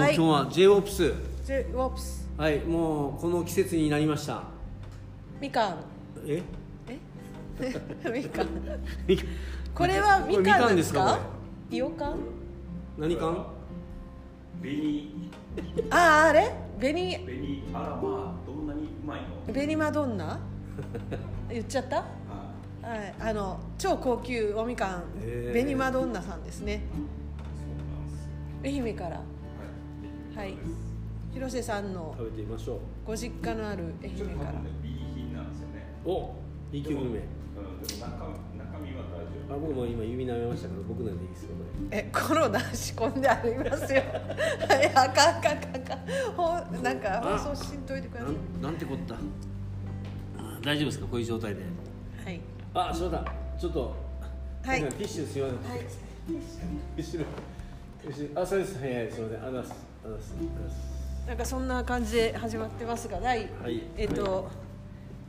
もう今日は j オプス。ジェウォープス。はいもうこの季節になりました。みかん。え？え？みかん。これはみかんなんですかこいよかん？れ何かん？紅。あああれ？紅。紅あらまあどんなにうまいの？紅マドンナ？言っちゃった？あはい。あの超高級おみかん。へー。紅マドンナさんですね。そうなんです愛媛からはい。広瀬さんの食べてみましょう。ご実家のある愛ちょっ媛からと多分ね B 品なんですよね。お B 級グルメうんでも中中身は大丈あ僕も今指舐めましたから僕なんでいいですよこえコロナ仕込んでありますよはいあかんあかんあかんあかん。ほんなんかあ放送しんといてくれださい。なんなんてこった？あ大丈夫ですか？こういう状態で。はい。あそうだ。ちょっとはい。ティッシュすいません。はい。後ろ後ろあそうです。はいはいすいません。ありがとうございますなんかそんな感じで始まってますが第、はい。えっと、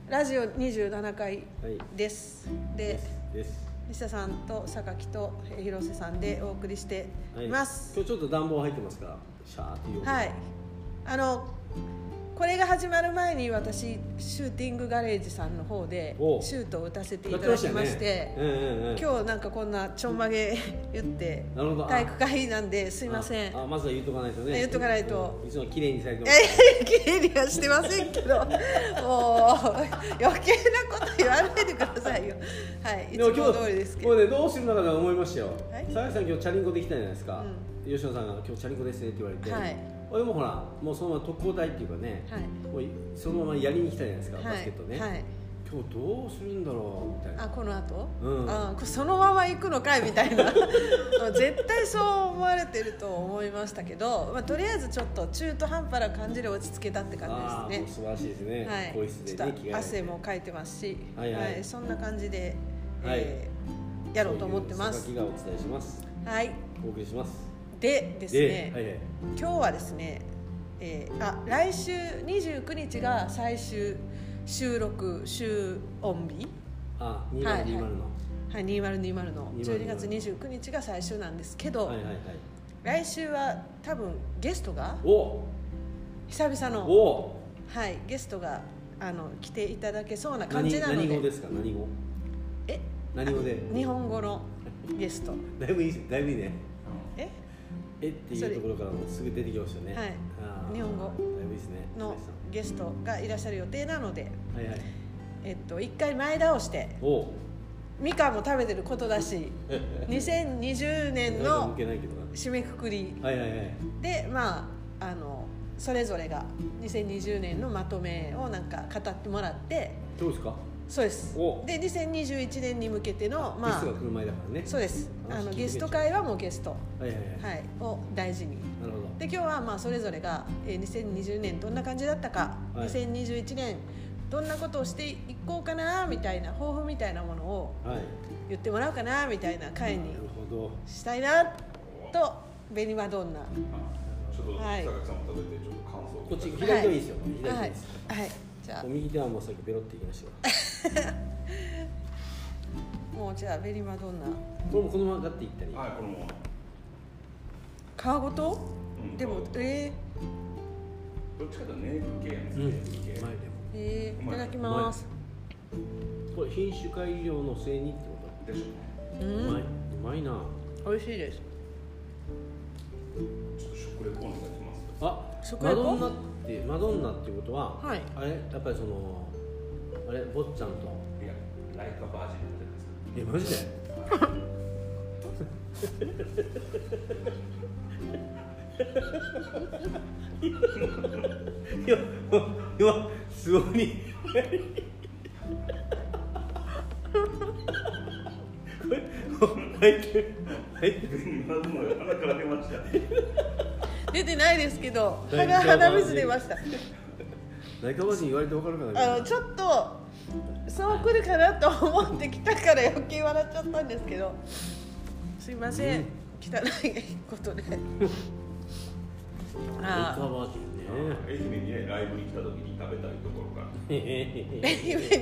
ラジオ27回はい。です。でです。西田さんと榊とえー広瀬さんでお送りしてはい。います今日ちょっと暖房入ってますからシャーっていうはい、あのこれが始まる前に私シューティングガレージさんの方でおシュートを打たせていやただきましてうんうんうん今日なんかこんなちょんまげ言って体育会なんですいません。ああまずは言っとかないとね。言っとかないと。うんいつも綺麗にされてまえす綺麗にはしてませんけど。もう余計なこと言わないでくださいよ。はいいつも通りですけど。もうねどうするのかなと思いましたよ。はい。佐々木さん今日チャリンコできたじゃないですか、吉野さんが今日チャリンコですねって言われて、はい俺もほらもうそのまま特攻隊っていうかね、はい。もうそのままやりに来たじゃないですか、はいバスケットね、はい。今日どうするんだろうみたいな。あこの後、うん。あこそのまま行くのかい？みたいな。絶対そう思われてると思いましたけど、まあ、とりあえずちょっと中途半端な感じで落ち着けたって感あじですね。素晴らしいですね、はい、ちょっと汗もかいてますし、はいはい。そんな感じで、はい。えーやろうと思ってます。はい。お送りしますでですね、はいはい。今日はですね、えーあ来週29日が最終収録週音日。あ2020の、はいはいはい、2020の。12月29日が最終なんですけど、はいはいはい。来週は多分ゲストがお。久々の、お。はい、ゲストがあの来ていただけそうな感じ何なので。何語ですか？何語？え？何語で？日本語のゲスト。だいぶいいですだいぶいいね。え？えっていうところからもうすぐ出てきましたよね。はい。日本語。だいぶいいですね。のゲストがいらっしゃる予定なので、はいはい。えっと、1回前倒して。お。みかんも食べてることだし。2020年の締めくくり。はいはいはい。でまああのそれぞれが2020年のまとめをなんか語ってもらって。どうですか？そうです。お。で2021年に向けてのまあ。ゲストが来る前だからね。そうです。あのゲスト会はもうゲスト、はいはいはい。はい、を大事に。なるほど。で今日はまあそれぞれが、えー2020年どんな感じだったか、はい。2021年どんなことをしていこうかなみたいな抱負みたいなものをはい。言ってもらおうかなみたいな会になるほど。したいなと紅マドンナ。あちょっとはい。坂さんも食べてちょっと感想をこっち聞左でもいいですよ。左ではいもいいですはいじゃあ。右手はもうさっきベロっていきましたよ。もうじゃあベリマドンナこれもこのままだっていったりはいこのまま。皮ごと、うんでもえどっちかというとネーブ系やねうん。でも。ー、えー、いただきます。これ品種改良のせいにってこでしょうとうまい。うまいな。美味しいです。ちょっと食レポお願いします。あ食レポ？マドンナってマドンナってことは、はい。あれ？やっぱりそのあれ？坊ちゃんと？いやライカバージンえマジで？いや今すごい。これ入ってる。入ってる。今から出ました出てないですけど鼻鼻水出ました。内科バ人言われて分かるかなあのちょっとそう来るかなと思ってきたから余計笑っちゃったんですけどすいません、うん。汚いことで。内 科あバージンね。愛媛にねライブに来た時に食べたいところから。愛媛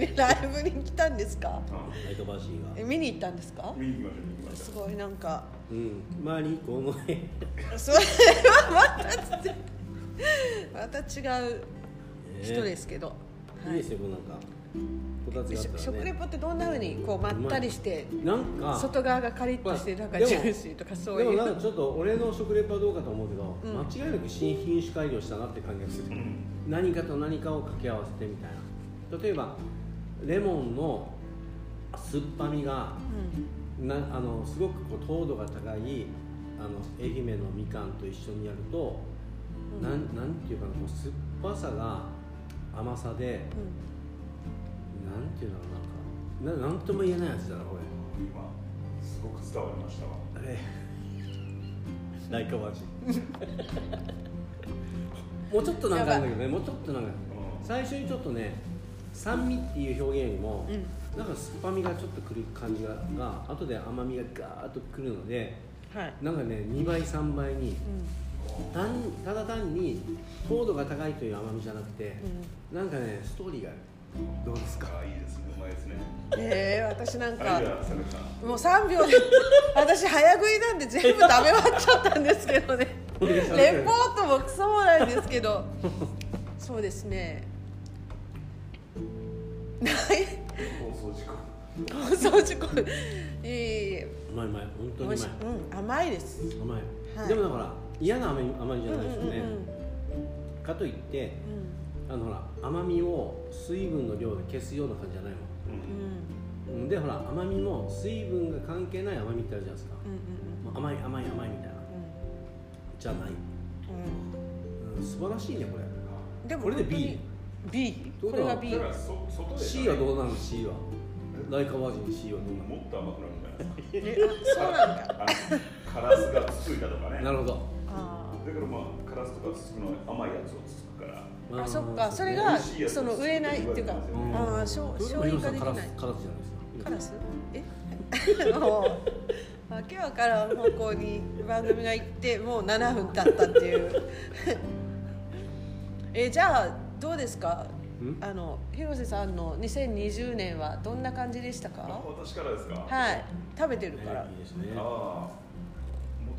にライブに来たんですか？ライトバーシーが。え見に行ったんですか？見に行きましょう見に行きますごいなんかうん。マリコの絵それはまたまた違う人ですけど、い。いですよこうなんかこたつがあったらね。食レポってどんなふうにこうまったりしてなんか外側がカリッとしてなんかでもジューシーとかそうでもいうなんかちょっと俺の食レポはどうかと思うけど、うん。間違いなく新品種改良したなって感じがする、うん。何かと何かを掛け合わせてみたいな。例えばレモンの酸っぱみがなあのすごくこう糖度が高いあの愛媛のみかんと一緒にやると、うん。なんなんていうかなこう酸っぱさが甘さでうなんていうのなんかななんとも言えない味だなこれ。今すごく伝わりましたわ。あれ。ライカバジ。もうちょっとなんかあるんだけどねもうちょっとなんか最初にちょっとね酸味っていう表現よりも、うんなんか酸っぱみがちょっとくる感じがが後で甘みがガーッとくるのでんはい、なんかね2倍3倍にう単ただ単に糖度が高いという甘みじゃなくて、ん。なんかねストーリーがある。どうですか？あいいですね。うまいですね。うん、えー、私なんかもう3秒で私早食いなんで全部食べ終わっちゃったんですけどね。レポートもクソもないですけど。そうですね。ない放送事故。放送事故。いえい。えうまいうまい。本当にうまい。うん甘いです。甘い、はい。でもだから嫌な甘み甘みじゃうんうんうんないですよね、かといってうあのほら甘みを水分の量で消すような感じじゃないうん。んうん。もん。でほら甘みも水分が関係ない甘みってあるじゃないですか、うんうんまあ甘い甘い甘いみたいな。じゃない、うん。うん、素晴らしいねこれ。うんでもこれで B B これが B だ？からそ外で C はどうなの？C は。ライカバージン C はどうなの？もっと甘くなるんじゃないですか？えあそうなんだ。あのカラスがつついたとかね。なるほど。あだからまあカラスとかつつくの甘いやつをつつくから。ーあそっか。それがその売れないっていうか。うんああ消消費ができない。カラスじゃないですか？カラス？え？もうわけわからん方向に番組が行ってもう7分経ったっていう。えじゃあどうですか？ん？あの広瀬さんの2020年はどんな感じでしたあか私からですか？はい。食べてるから、ねいいですね。ああも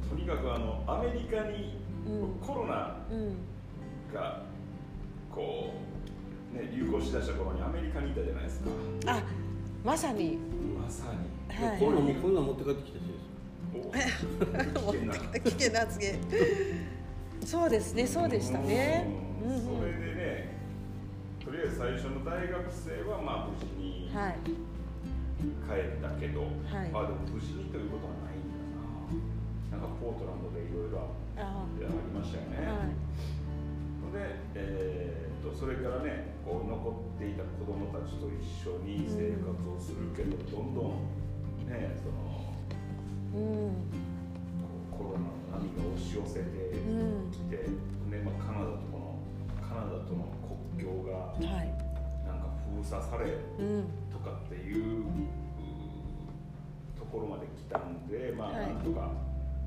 うとにかくあのアメリカにうん。コロナうん。がこう、ね、流行しだした頃にアメリカにいたじゃないですか。あまさに。まさに。はい。こういうのもこういうの持って帰ってきた人ですお 危険な。危険な発言。そうですねそうでしたね。うん。うんそれでねとりあえず最初の大学生はまあ無事にはい。帰ったけど、はい。あでも無事にということはないんだな。なんかポートランドでいろいろあありましたよね、はい。ので、えー、とそれからねこう残っていた子どもたちと一緒に生活をするけど、どんどんねそのうん。こうコロナの波が押し寄せてうん。きて、でまあ、カナダとのカナダとの国境がはい。なんか封鎖されうん。とかっていううところまで来たんで、まあ、はい。なんとか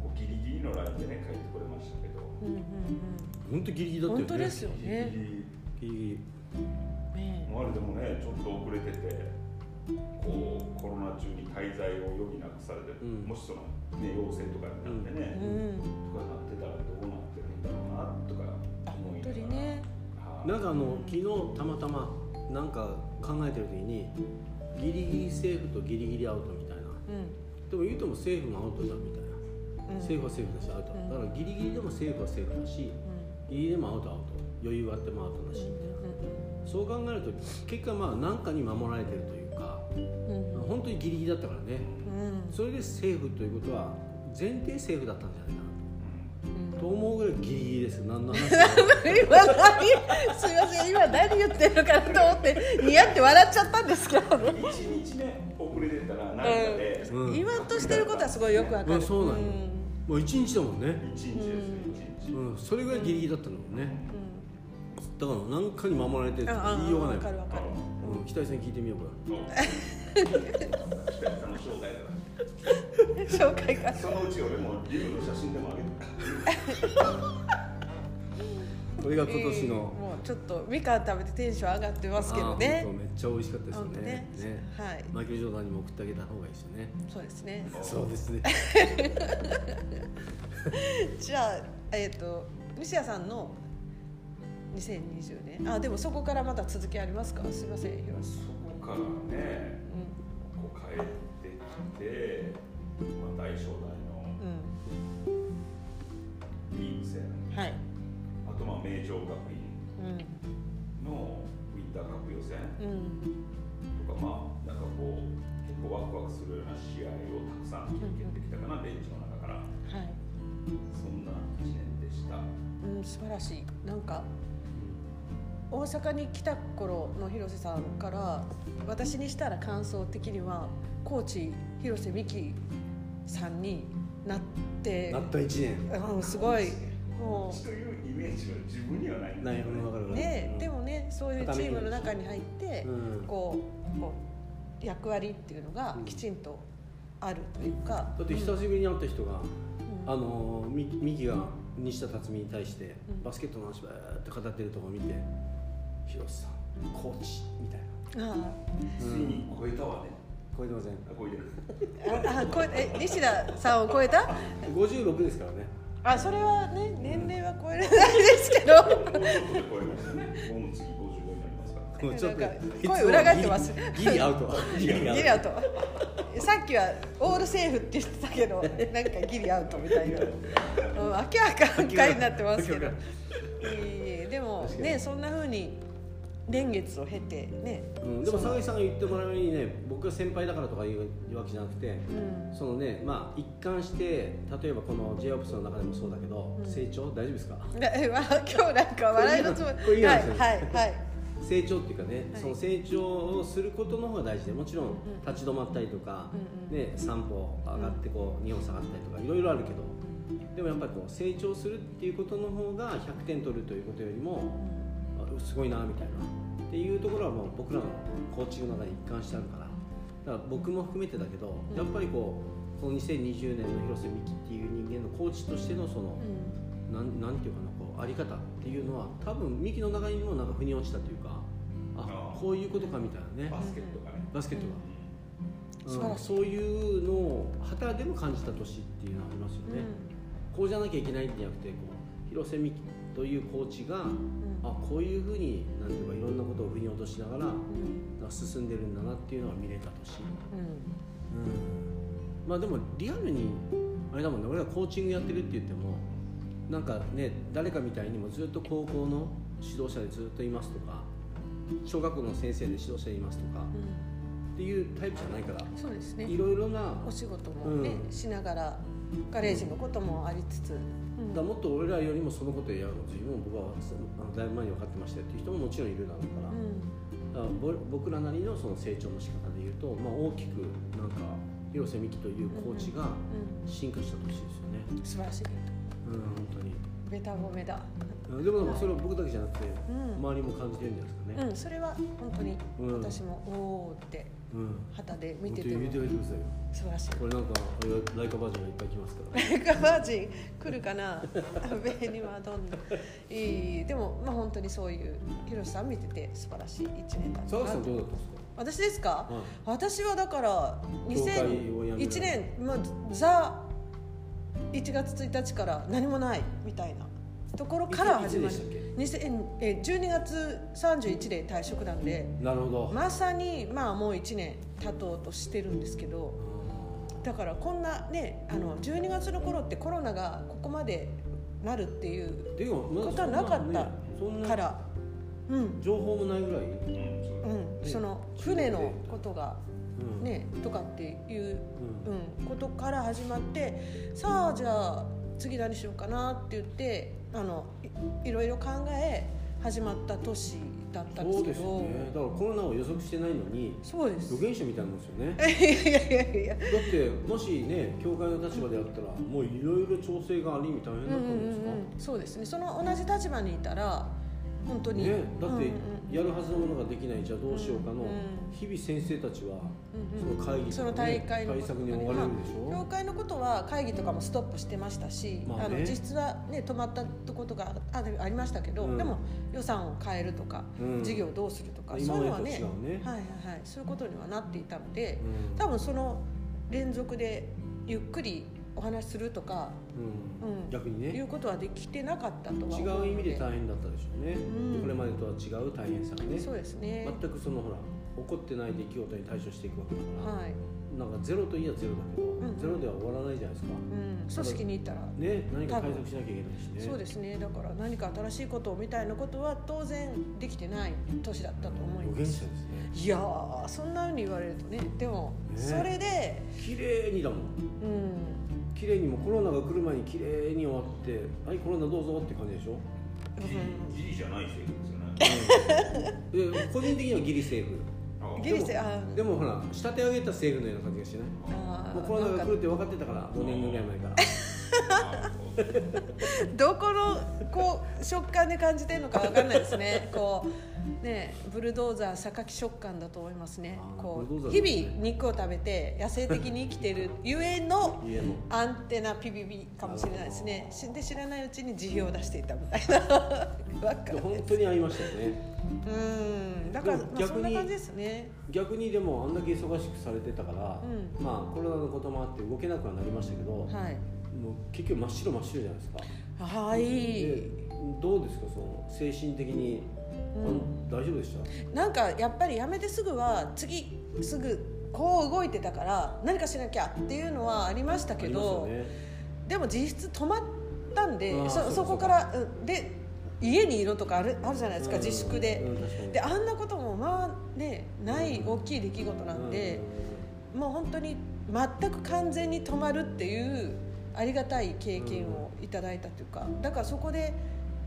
こうギリギリのラインでね帰ってこれましたけど、うんうん本当ギリギリだったよね。本当ですよギリねギリ。ギリあれでもねちょっと遅れててこうコロナ中に滞在を余儀なくされて、うん。もしその、ね、陽性とかになってね、うん。とかなってたらどうなってるんだろうなとか思いながら。当にね。はいなんかあの昨日たまたまなんか考えてる時にギリギリセーフとギリギリアウトみたいな。うん。でも言うてもセーフもアウトじゃんみたいな、うん。セーフはセーフだしアウト、うん。だからギリギリでもセーフはセーフだしギリギリでもアウトはアウト。余裕があってもアウトだしみたいな、そう考えると結果まあ何かに守られてるというか本当にギリギリだったからね。うん。それでセーフということは前提セーフだったんじゃないかと思うぐらいギリギリです何の話今何すいません今何言ってるのかなと思ってニヤって笑っちゃったんですけど。ね、うん一日ね遅れてたら何かで、うん。言わんとしてることはすごいよくわかる、うんそうなんよもう一日だもんね、一日ですよ一日、うん、それぐらいギリギリだったんだもんね。だから何かに守られてるってあ言いようがない。わかるわかる。うん、北井さんに聞いてみよう かそう北井さんの正体だ紹介か。そのうち俺も竜の写真でもあげるか。これが今年の、えーもうちょっとみかん食べてテンション上がってますけどね。めっちゃ美味しかったですよね。本当ね。はい。マイケル・ジョーダンにも送ってあげた方がいいですよね。そうですね。そうですね。じゃあえっ、と西谷さんの2020年。あでもそこからまた続きありますか？すいませんそこからねこう帰って。きて、まあ、大正大のうリーグ戦。んはい。あとまあ名城学院うん。のウィンターカップ予選。うん。とかまあなんかこう結構ワクワクするような試合をたくさん経験できたかな、ベンチの中から。はい。そんな1年でした。うん素晴らしい。なんか大阪に来た頃の広瀬さんから私にしたら感想的にはコーチ広瀬美樹さんになってなった1年。うんすごいもそういうイメージは自分にはないうねでもねそういうチームの中に入ってうん。こうこう役割っていうのがきちんとあるというか。だって久しぶりに会った人が、うん。あのミミキが西田辰巳に対してうん。バスケットの話ばーって語ってるところを見て「広瀬さんコーチ」みたいな。あついに超えたわね。超えてません。あ超えてる。ああこええ西田さんを超えた？56ですからね。あそれはね年齢は超えれないですけど。超えましたねもう次55になりますから。ちょっと声裏返ってます。ギリギリアウト。ギリアウト。さっきはオールセーフって言ってたけどなんかギリアウトみたいな、うん、明らかな回になってますけど。い。えいえでもねそんなふうに年月を経てね、うん、でも佐々木さんが言ってもらうようにね僕が先輩だからとかいうわけじゃなくてうん。そのねまあ一貫して例えばこの j オプスの中でもそうだけど、うん。成長？大丈夫ですか？今日なんか笑いのつもりはいはいはい。成長っていうかね、はい。その成長をすることの方が大事でもちろんうん立ち止まったりとか、うんうん。ね、3歩上がってこう2歩下がったりとかいろいろあるけどでもやっぱりこう成長するっていうことの方が100点取るということよりもあすごいなみたいな。っていうところはもう僕らのコーチングの中に一貫してあるから。だから僕も含めてだけど、うん。やっぱりこうこの2020年の広瀬美樹っていう人間のコーチとしてのその、うん。なんなんていうかなこうあり方っていうのは多分ミキの中にもなんか腑に落ちたというかあこういうことかみたいなね。バスケットがね。バスケットが、うん。そう。いうのを旗でも感じた年っていうのはありますよね、こうじゃなきゃいけないんじゃなくてこう広瀬美樹というコーチが、あこういうふうになんていうかいろんなことを腑に落としながらなんか進んでるんだなっていうのが見れた年、うん、まあでもリアルにあれだもんね。俺がコーチングやってるって言ってもなんかね誰かみたいにもずっと高校の指導者でずっといますとか小学校の先生で指導者でいますとかっていうタイプじゃないからそうですね。いろいろなお仕事もね、うん。しながらガレージのこともありつつ、うんだもっと俺らよりもそのことをやるの。自分も僕はだいぶ前に分かってましたよ。っていう人ももちろんいるだろうから,、だからぼ僕らなりのその成長の仕方で言うと、まあ、大きくなんか広瀬美樹というコーチがうん。進化した年ですよね。うん素晴らしい。うん本当に。ベタ褒めだ。うんでもなんかそれは僕だけじゃなくて、うん。周りも感じてるんじゃないですかね。うん。それは本当にうん。私もおおって。うん。旗で見てても。本当に言っておいてくださいよ。素晴らしい。これなんかライカバージョンがいっぱい来ますから。メガバージン来るかな？ベにはどんな？いい。でもまあ本当にそういう広瀬さん見てて素晴らしい一年だったな佐々木さんどうだったんですか？私ですか、はい私はだから教会をやめる2001年、まあ、ザ1月1日から何もないみたいなところから始まりいつでしたっ2000え12月31で退職なんでなるほど。まさにまあもう1年経とうとしてるんですけどだからこんなねあの12月の頃ってコロナがここまでなるっていうことはなかったから、うん情報もないぐらい。うんその船のことがうん。ねとかっていううん。うん、ことから始まってさあじゃあ次何しようかなって言ってあのいいろいろ考え始まった年だったんですそうですね。だからコロナを予測してないのにそうです予言者みたいなもんですよね。いやいやいやだってもしね教会の立場であったらもういろいろ調整がありみたいなうん変だったんですか。うんうんそうですねその同じ立場にいたら本当に、ね、だってうんうんやるはずのものができないじゃあどうしようかの、うん日々先生たちはうんうんその会議その大会の対策に追われるでしょ、教会のことは会議とかもストップしてましたし、まあね。あの実質は、ね、止まったことがあありましたけど、うん。でも予算を変えるとか、うん。事業をどうするとか、今そういうのはねね。はいはいはい、そういうことにはなっていたので、うん。多分その連続でゆっくりお話しするとか、うん。うん。逆にね。いうことはできてなかったとは違のう意味で大変だったでしょうね、うん。これまでとは違う大変さがね。そうですね。全くそのほら起こってない出来事に対処していくわけだから、はい、なんかゼロといえばゼロだけど、ゼロでは終わらないじゃないですか、うん、組織に行ったら。ね何か対策しなきゃいけないしね。そうですね。だから何か新しいことみたいなことは当然できてない年だったと思います。無限者ですね。いやーそんなふうに言われるとね。でも、ね。それで。綺麗にだもん。うん綺麗にもうコロナが来る前に綺麗に終わってはいコロナどうぞって感じでしょ？ギリじゃないセーフですよね。で個人的にはギリセーフ。あギリセあー。でもほら仕立て上げたセーフのような感じがしない？もうコロナが来るって分かってたから5年ぐらい前から。ど。このこう食感で感じてるのかわかんないですね。こうねブルドーザー榊食感だと思いますね。こう日々肉を食べて野生的に生きてるゆえのアンテナピビビかもしれないですね。死んで知らないうちに辞表を出していたみたいな。本当に合いましたよね。うん。だから、逆にそんな感じですね。逆にでもあんだけ忙しくされてたから、うん。まあコロナのこともあって動けなくはなりましたけど、はい。もう結局真っ白真っ白じゃないですか。はい。でどうですかその精神的に、あ大丈夫でしたなんかやっぱりやめてすぐは次すぐこう動いてたから何かしなきゃっていうのはありましたけど、よね。でも実質止まったんでそそそこからうん。で家にいろとかあるあるじゃないですか、うん。自粛で、であんなこともまあねない大きい出来事なんで、もう本当に全く完全に止まるっていうありがたい経験をいただいたというかだからそこで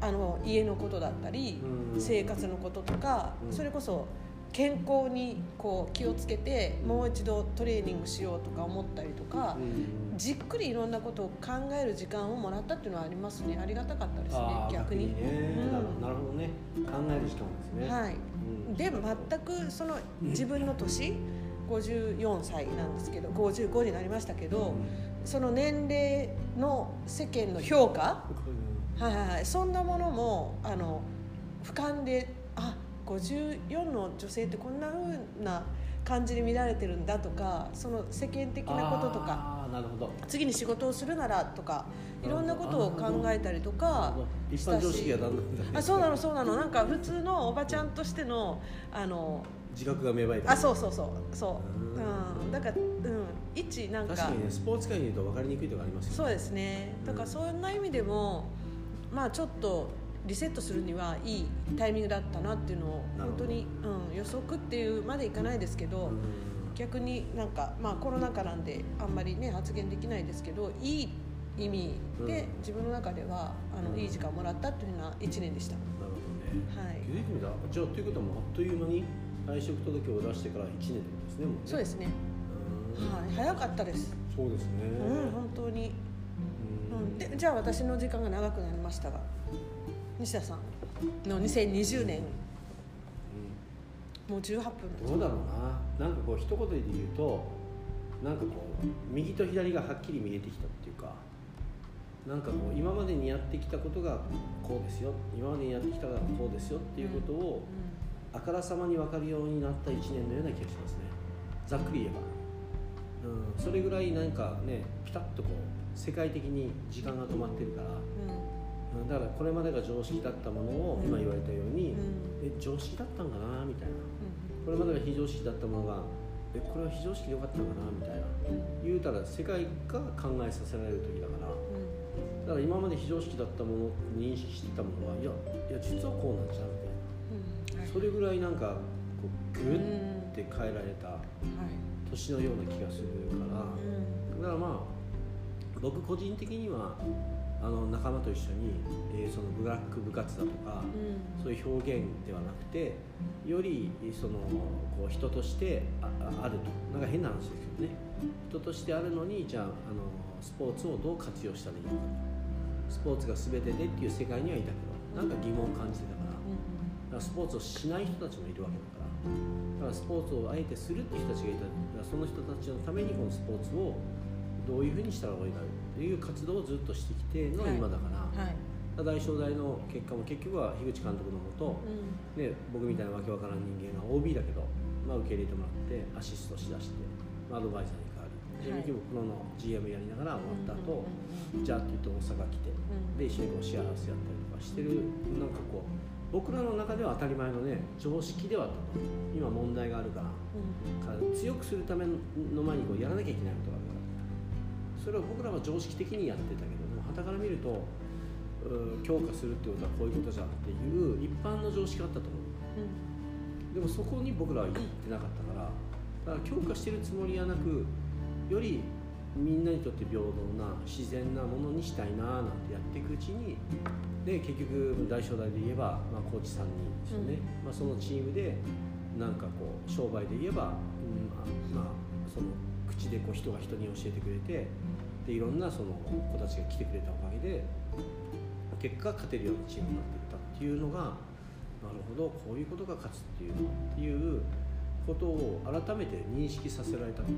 あの家のことだったり、うん。生活のこととか、うん。それこそ健康にこう気をつけてもう一度トレーニングしようとか思ったりとかう、ん。じっくりいろんなことを考える時間をもらったっていうのはありますね。ありがたかったですね逆に。なるほどね。考える時間ですね。はい。うん。で全くその自分の年54歳なんですけど55になりましたけどその年齢の世間の評価、はいはいはい、そんなものもあの俯瞰であ54の女性ってこんな風な感じで見られてるんだとかその世間的なこととか。あーなるほど。次に仕事をするならとかいろんなことを考えたりとか一般常識があそうなのそうなの。なんか普通のおばちゃんとしてのあの自覚が芽生えてあそうそうそう。そう。うん。うん。だからうん。一なんか。確かにねスポーツ界にいると分かりにくいところありますよね。そうですね。だからそんな意味でもまあちょっとリセットするにはいいタイミングだったなっていうのを本当に、うん、予測っていうまでいかないですけど、うん。逆になんかまあコロナ禍なんであんまりね発言できないですけどいい意味でうん。自分の中ではあのうん。いい時間をもらったっていうような1年でした。なるほどね。はい。気づいてみた？らじゃあということはもうあっという間に退職届を出してから1年ですねもうね。そうですね、うん。はい、早かったです、そうですね。うん、本当に、でじゃあ私の時間が長くなりましたが西田さん。の2020年もう18分。どうだろうな。なんかこう一言で言うとなんかこう右と左がはっきり見えてきたっていうかなんかこう今までにやってきたことがこうですよ。今までにやってきたがこうですよっていうことをあからさまに分かるようになった1年のような気がしますね。ざっくり言えば、うん、それぐらいなんかねピタッとこう世界的に時間が止まってるから、うん。うん、だからこれまでが常識だったものを今言われたように、うん。え常識だったんかな？みたいな。うこれまでが非常識だったものがえこれは非常識でよかったのかな？みたいな。言うたら世界が考えさせられる時だから。だから今まで非常識だったもの認識してたものはいやいや実はこうなんじゃんみたいな。それぐらいなんかこうグッて変えられた年のような気がするから。だからまあ僕個人的にはあの仲間と一緒に、えーそのブラック部活だとか、そういう表現ではなくてよりそのこう人としてあああると。なんか変な話ですけどね。人としてあるのにじゃああのスポーツをどう活用したらいいのか。スポーツが全てでっていう世界にはいたけどなんか疑問を感じてたから。からスポーツをしない人たちもいるわけだから。だからスポーツをあえてするっていう人たちがいた。らその人たちのためにこのスポーツをどういうふうにしたらいいかっていう活動をずっとしてきての今だから、はい。大正大の結果も結局は樋口監督のもと、うん。ね、僕みたいなわけわからん人間が OB だけど、まあ、受け入れてもらってアシストしだして、まあ、アドバイザーに変わりで、はい。ミキもプロの GM やりながら終わった後、うんじゃあって言って大阪来て、ん。で一緒にこうシェアハウスやったりとかしてるなんかこう僕らの中では当たり前のね常識ではあったと。今問題があるからうん。から強くするための前にこうやらなきゃいけないことがあるそれを僕らは常識的にやってたけどでも傍から見ると強化するってことはこういうことじゃんっていう一般の常識があったと思う。でもそこに僕らは行ってなかったからだから強化してるつもりはなくよりみんなにとって平等な自然なものにしたいななんてやっていくうちにで結局大正大で言えば、まあ、コーチ3人ですよね、まあ、そのチームでなんかこう商売で言えば、うんまあ、まあその口でこう人が人に教えてくれてでいろんなその子たちが来てくれたおかげで結果勝てるようなチームになっていったっていうのがなるほどこういうことが勝つっていうっていうことを改めて認識させられたとか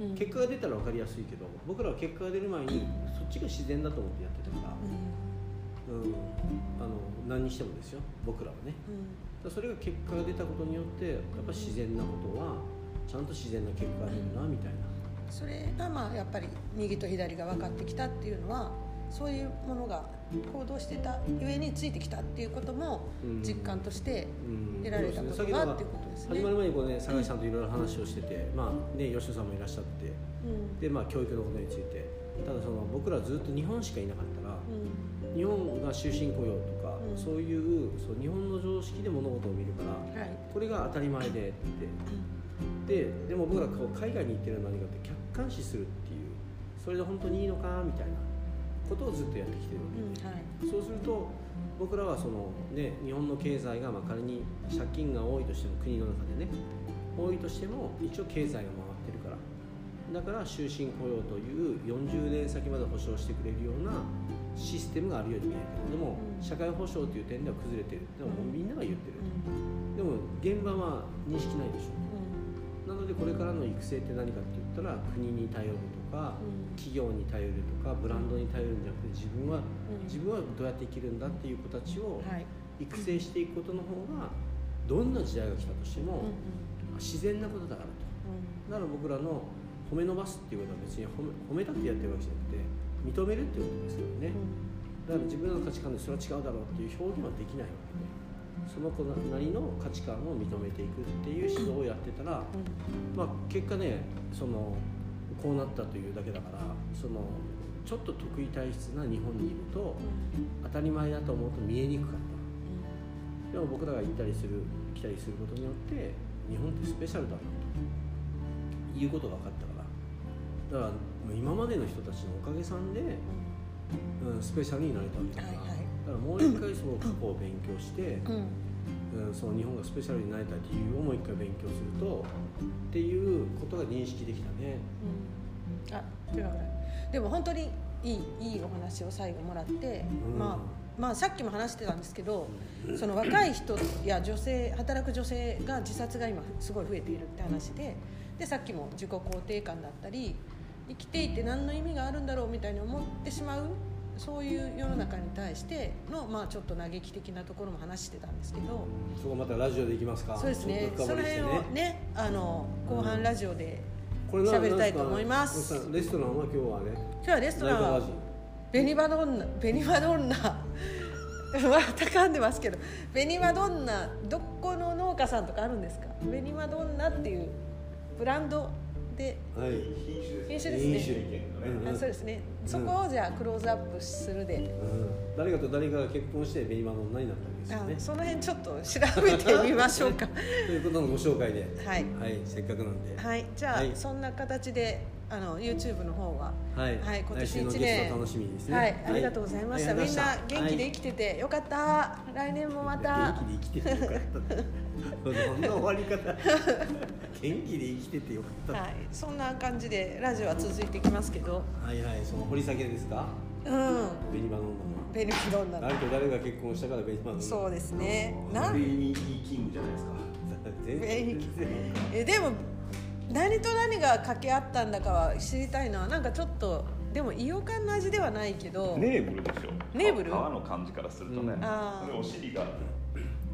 うん。結果が出たら分かりやすいけど僕らは結果が出る前にそっちが自然だと思ってやってたから、うん、あの何にしてもですよ僕らはね。だからそれが結果が出たことによってやっぱ自然なことはちゃんと自然な結果が出るなみたいな。それがまあやっぱり右と左が分かってきたっていうのはそういうものが行動してたゆえについてきたっていうこともうん。実感としてうん。得られたことそうことですね。始まる前にこうね酒井さんといろいろ話をしてて、まあね吉野さんもいらっしゃってうん。でまあ教育のことについて。ただその僕らずっと日本しかいなかったらうん。日本が終身雇用とか、うん。そういうそう日本の常識で物事を見るからはい。これが当たり前でってででも僕らこう海外に行ってるのは何かって客観視するっていうそれで本当にいいのかみたいなことをずっとやってきてるわけ。で、うんはい。そうすると僕らはその、ね、日本の経済がまあ仮に借金が多いとしても国の中でね多いとしても一応経済が回ってるから。だから終身雇用という40年先まで保障してくれるようなシステムがあるように見える。けどでもうん。社会保障という点では崩れてる。でもみんなが言ってる。うん。でも現場は認識ないでしょ。なのでこれからの育成って何かって言ったら国に頼るとかうん。企業に頼るとかブランドに頼るんじゃなくて自分はうん。自分はどうやって生きるんだっていう子たちをはい。育成していくことの方がどんな時代が来たとしてもうん自然なことだからと。だから僕らの褒め伸ばすっていうことは別に褒め褒めたってやってるわけじゃなくて認めるっていうことですけどね。だから自分の価値観でそれは違うだろうっていう表現はできないわけでその子なりの価値観を認めていくっていう指導をやってたらまあ、結果ねそのこうなったというだけだからそのちょっと得意体質な日本にいると当たり前だと思うと見えにくかった。でも僕らが行ったりする来たりすることによって日本ってスペシャルだなということが分かったから。だから今までの人たちのおかげさんで、うん、スペシャルになれたわけだから、はいはい。だからもう一回その過去を勉強して、うん。うん、その日本がスペシャルになれた理由をもう一回勉強するとっていうことが認識できたね。うん。あでも本当にいいいいお話を最後もらって、うん。まあまあさっきも話してたんですけど、その若い人や女性働く女性が自殺が今すごい増えているって話ででさっきも自己肯定感だったり生きていて何の意味があるんだろうみたいに思ってしまうそういう世の中に対しての、まあ、ちょっと嘆き的なところも話してたんですけどそこまたラジオでいきますか。そうですねちょっと深掘りしてその辺をねあの後半ラジオで、これな喋りたいと思いますなんかレストランは今日はね。今日はレストランはベニマドンナベニマドンナ また噛んでますけどベニマドンナどこの農家さんとかあるんですか？ベニマドンナっていうブランドではい。品種ですね。品種意見のね。そうですね。そこをじゃあクローズアップするで、うん、誰かと誰かが結婚してベニマの女になったわけですよね。あその辺ちょっと調べてみましょうか。ということのご紹介で、はい。はい、せっかくなんで、はい。じゃあ、はい。そんな形であの YouTube の方ははい、はい今年一年楽しみにですね。はい、ありがとうございました。はみんな元気で生ききててよかった。来年もまた。元気で生きててよかったって。どんな終わり方。元気で生きててよかった。はい、そんな感じでラジオは続いていきますけど、はいはい、その掘り下げですか？うん紅花女ベルキロンなの誰と誰が結婚したから紅花女そうですねなんベイニーキングじゃないですか 全ベ然リえでも何と何が掛け合ったんだかは知りたいななんかちょっとでもイオカンの味ではないけど、ネーブルでしょ。ネーブル？皮の感じからするとね、うん。あー。それお尻が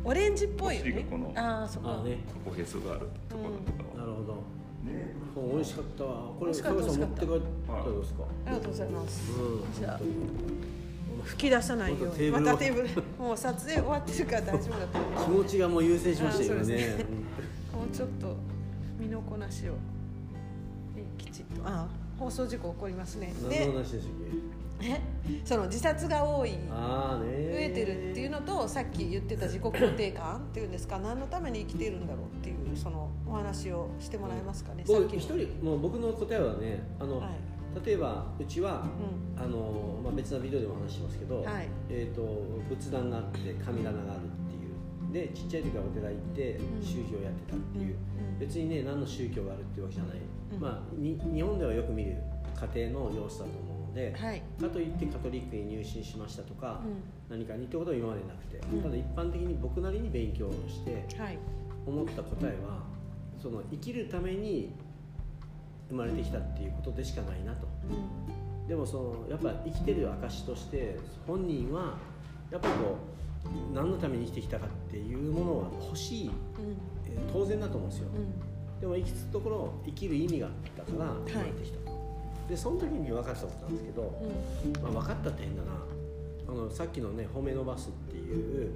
オレンジっぽいよね。お尻がこのああそこあね。ここへそがあるところとかは、なるほど。ネーそう美味しかった。わこれ美味しかった持って帰美ったんですか？ありがとうございます。うん。じゃあ吹き出さないように。またテーブル。ブル。もう撮影終わってるから大丈夫だと思う。気持ちがもう優先しましたよね。もうちょっと身のこなしを。えきちっと。あ放送事故起こりますね。での話でしたっえ？その自殺が多い。けああね増えてるっていうのとさっき言ってた自己肯定感っていうんですか。何のために生きているんだろうっていうそのお話をしてもらえますかね、さっきの。僕一人もう僕の答えはねあの、はい。例えばうちは、うあのまあ、別なビデオでも話しますけど、はい。えー、と仏壇があって神棚があるっていう。でちっちゃい時はお寺行ってうん。宗教やってたっていう、うん別にね何の宗教があるっていうわけじゃない、うん。まあに日本ではよく見る家庭の様子だと思うので、はい。かといってカトリックに入信しましたとか、う何かにってことは今までなくて、うん。ただ一般的に僕なりに勉強をして思った答えはその生きるために生まれてきたっていうことでしかないなと。うでもそのやっぱ生きてる証として本人はやっぱこう何のために生きてきたかっていうものは欲しい、ん。えー当然だと思うんですよ。うん。でも生きつところ生きる意味があったから生まれてきた。と、でその時に分かったことなんですけど、うん。まあ、分かったって変だな。あのさっきのね褒め伸ばすっていう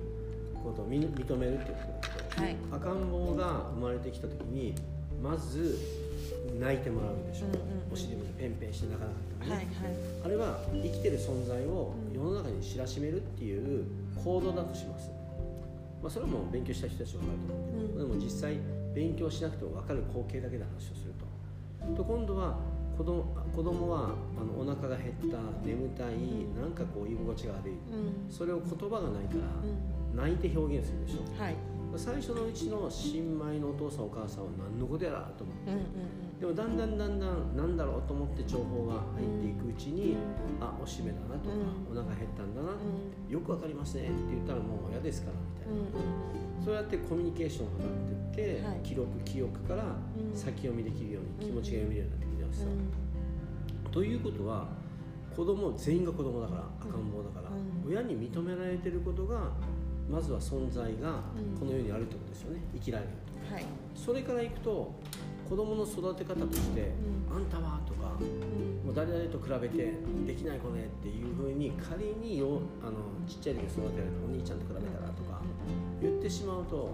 ことを認認めるっていうことだけど、はい。赤ん坊が生まれてきた時にまず泣いてもらうでしょ、うんうんうん。お尻でペンペンして泣かなかったらはいね、はい。あれは生きてる存在をうん。世の中に知らしめるっていう行動だとします、まあ、それはもう勉強した人たちは分かると思うけど、でも実際勉強しなくても分かる光景だけで話をすると。と今度は子供子供はあのお腹が減った眠たいなんかこう居心地が悪い。うん。それを言葉がないからうん。泣いて表現するでしょ。はい最初のうちの新米のお父さんお母さんは何のことやらと思って。うんうんでもだんだんだんだんなんだろうと思って情報が入っていくうちに、あおしめだなとか、うん。お腹減ったんだな、うん。よくわかりますねって言ったらもう嫌ですからみたいな、うんそうやってコミュニケーションを図っていって、はい。記録記憶からん。先読みできるように、気持ちが読めるようになってくるじゃないですか、うん。ということは子供全員が子供だから赤ん坊だから、うん。親に認められてることがまずは存在がうん。この世にあるってことですよね。生きられる。とはい。それからいくと子供の育て方として「うあんたは?」とかうん「もう誰々と比べてできない子ね」っていうふうに仮によあのちっちゃい時に育てられたお兄ちゃんと比べたらとか言ってしまうと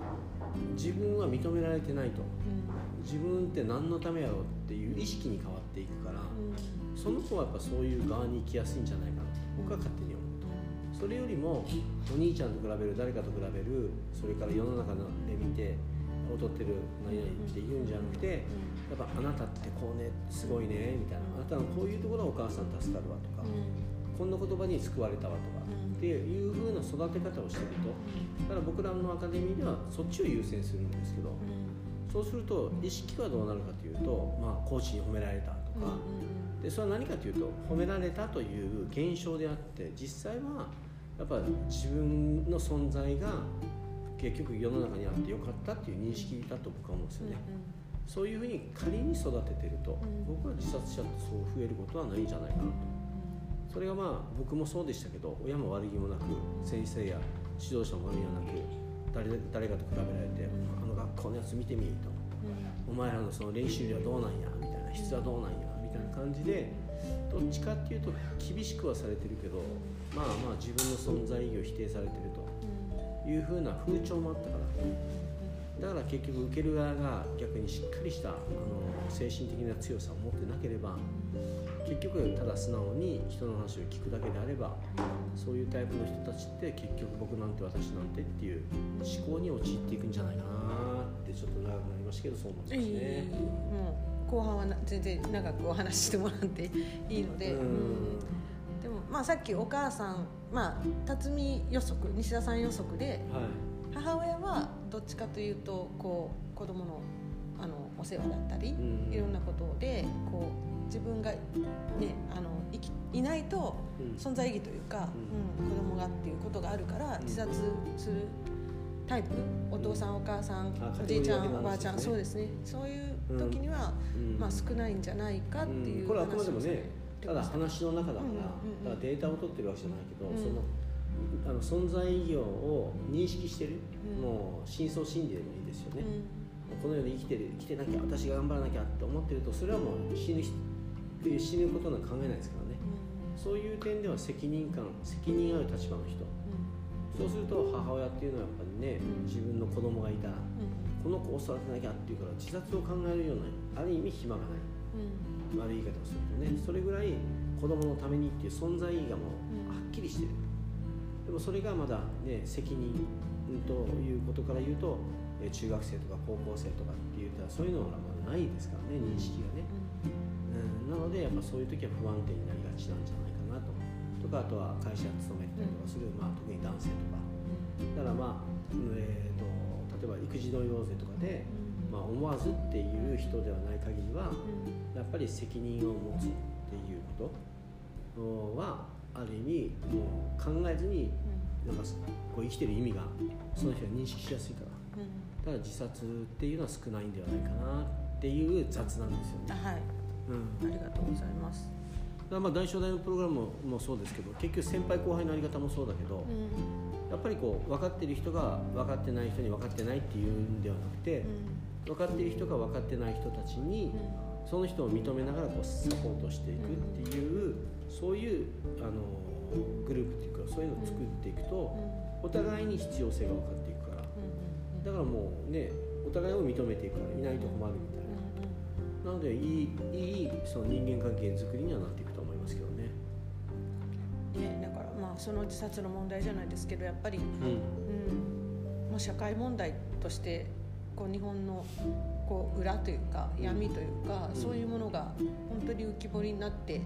自分は認められてないと。自分って何のためやろうっていう意識に変わっていくからその子はやっぱそういう側に行きやすいんじゃないかな。と僕は勝手にそれよりもお兄ちゃんと比べる誰かと比べるそれから世の中で見て踊ってる何々って言うんじゃなくてやっぱあなたってこうねすごいねみたいな。あなたのこういうところはお母さん助かるわとかこんな言葉に救われたわとかうん。っていう風な育て方をしてるとだから僕らのアカデミーではそっちを優先するんですけどそうすると意識はどうなるかというと、まあ、コーチに褒められたとか、でそれは何かというと褒められたという現象であって実際はやっぱ自分の存在が結局世の中にあってよかったっていう認識だと僕は思うんですよね、そういうふうに仮に育ててると、うん。僕は自殺者ってそう増えることはないんじゃないかなと。それがまあ僕もそうでしたけど親も悪気もなく先生や指導者も悪気はなく誰誰かと比べられて、あの学校のやつ見てみと。お前らのその練習量どうなんやみたいな質はどうなんやみたいな感じでどっちかっていうと厳しくはされてるけどまあまあ自分の存在意義を否定されてると。いうふうな風潮もあったから。だから結局受ける側が逆にしっかりしたあの精神的な強さを持ってなければ結局ただ素直に人の話を聞くだけであればそういうタイプの人たちって結局僕なんて私なんてっていう思考に陥っていくんじゃないかなってちょっと長くなりましたけどそう思いますね。もう後半はな全然長くお話ししてもらっていいので、まあさっきお母さんまあ辰巳予測西田さん予測ではい。母親はどっちかというとこう子供のあのお世話だったり、うん。いろんなことでこう自分が、ね、あのいきいないと存在意義というか、うん。子供がっていうことがあるから自殺するタイプ？お父さんお母さん、おじいちゃんおばあちゃんそうですね。そういう時には、まあ、少ないんじゃないかっていうこれはあくまでもねただ話の中だから,、データを取ってるわけじゃないけど、そのあの存在意義を認識してる、もう深層心理でもいいですよね、この世に生きてる生きてなきゃ私が頑張らなきゃって思ってるとそれはもう死ぬっていう死ぬことなんか考えないですからね、そういう点では責任感責任ある立場の人、そうすると母親っていうのはやっぱりね、自分の子供がいたら、この子を育てなきゃっていうから自殺を考えるようなある意味暇がない、悪い言い方をするとねそれぐらい子供のためにっていう存在意義がもうはっきりしてる、でもそれがまだね責任ということから言うと中学生とか高校生とかっていうとそういうのがまだないですからね認識がね、うん、なのでやっぱそういう時は不安定になりがちなんじゃないかなと。とかあとは会社勤めたりとかする、まあ、特に男性とか。だからまあ、えーと、例えば育児の養税とかで、まあ、思わずっていう人ではない限りは、やっぱり責任を持つっていうことはある意味もう考えずになんかこう生きてる意味がその人は認識しやすいから、だから自殺っていうのは少ないんではないかなっていう雑なんですよね。はい、うん、ありがとうございます。だまあ大正大のプログラムもそうですけど結局先輩後輩のあり方もそうだけど、うん、やっぱりこう分かってる人が分かってない人に分かってないっていうんではなくて、うん、分かっている人が分かってない人たちに、その人を認めながらこうサポートしていくっていう、そういうあのグループっていうかそういうのを作っていくと、お互いに必要性が分かっていくから、だからもうねお互いを認めていくからいないと困るみたいな、なのでいいいいその人間関係づくりにはなっていくと思いますけどね。ねだからまあその自殺の問題じゃないですけどやっぱり、うん。うん。まあ、社会問題としてこう日本のこう裏というか闇というか、そういうものが本当に浮き彫りになって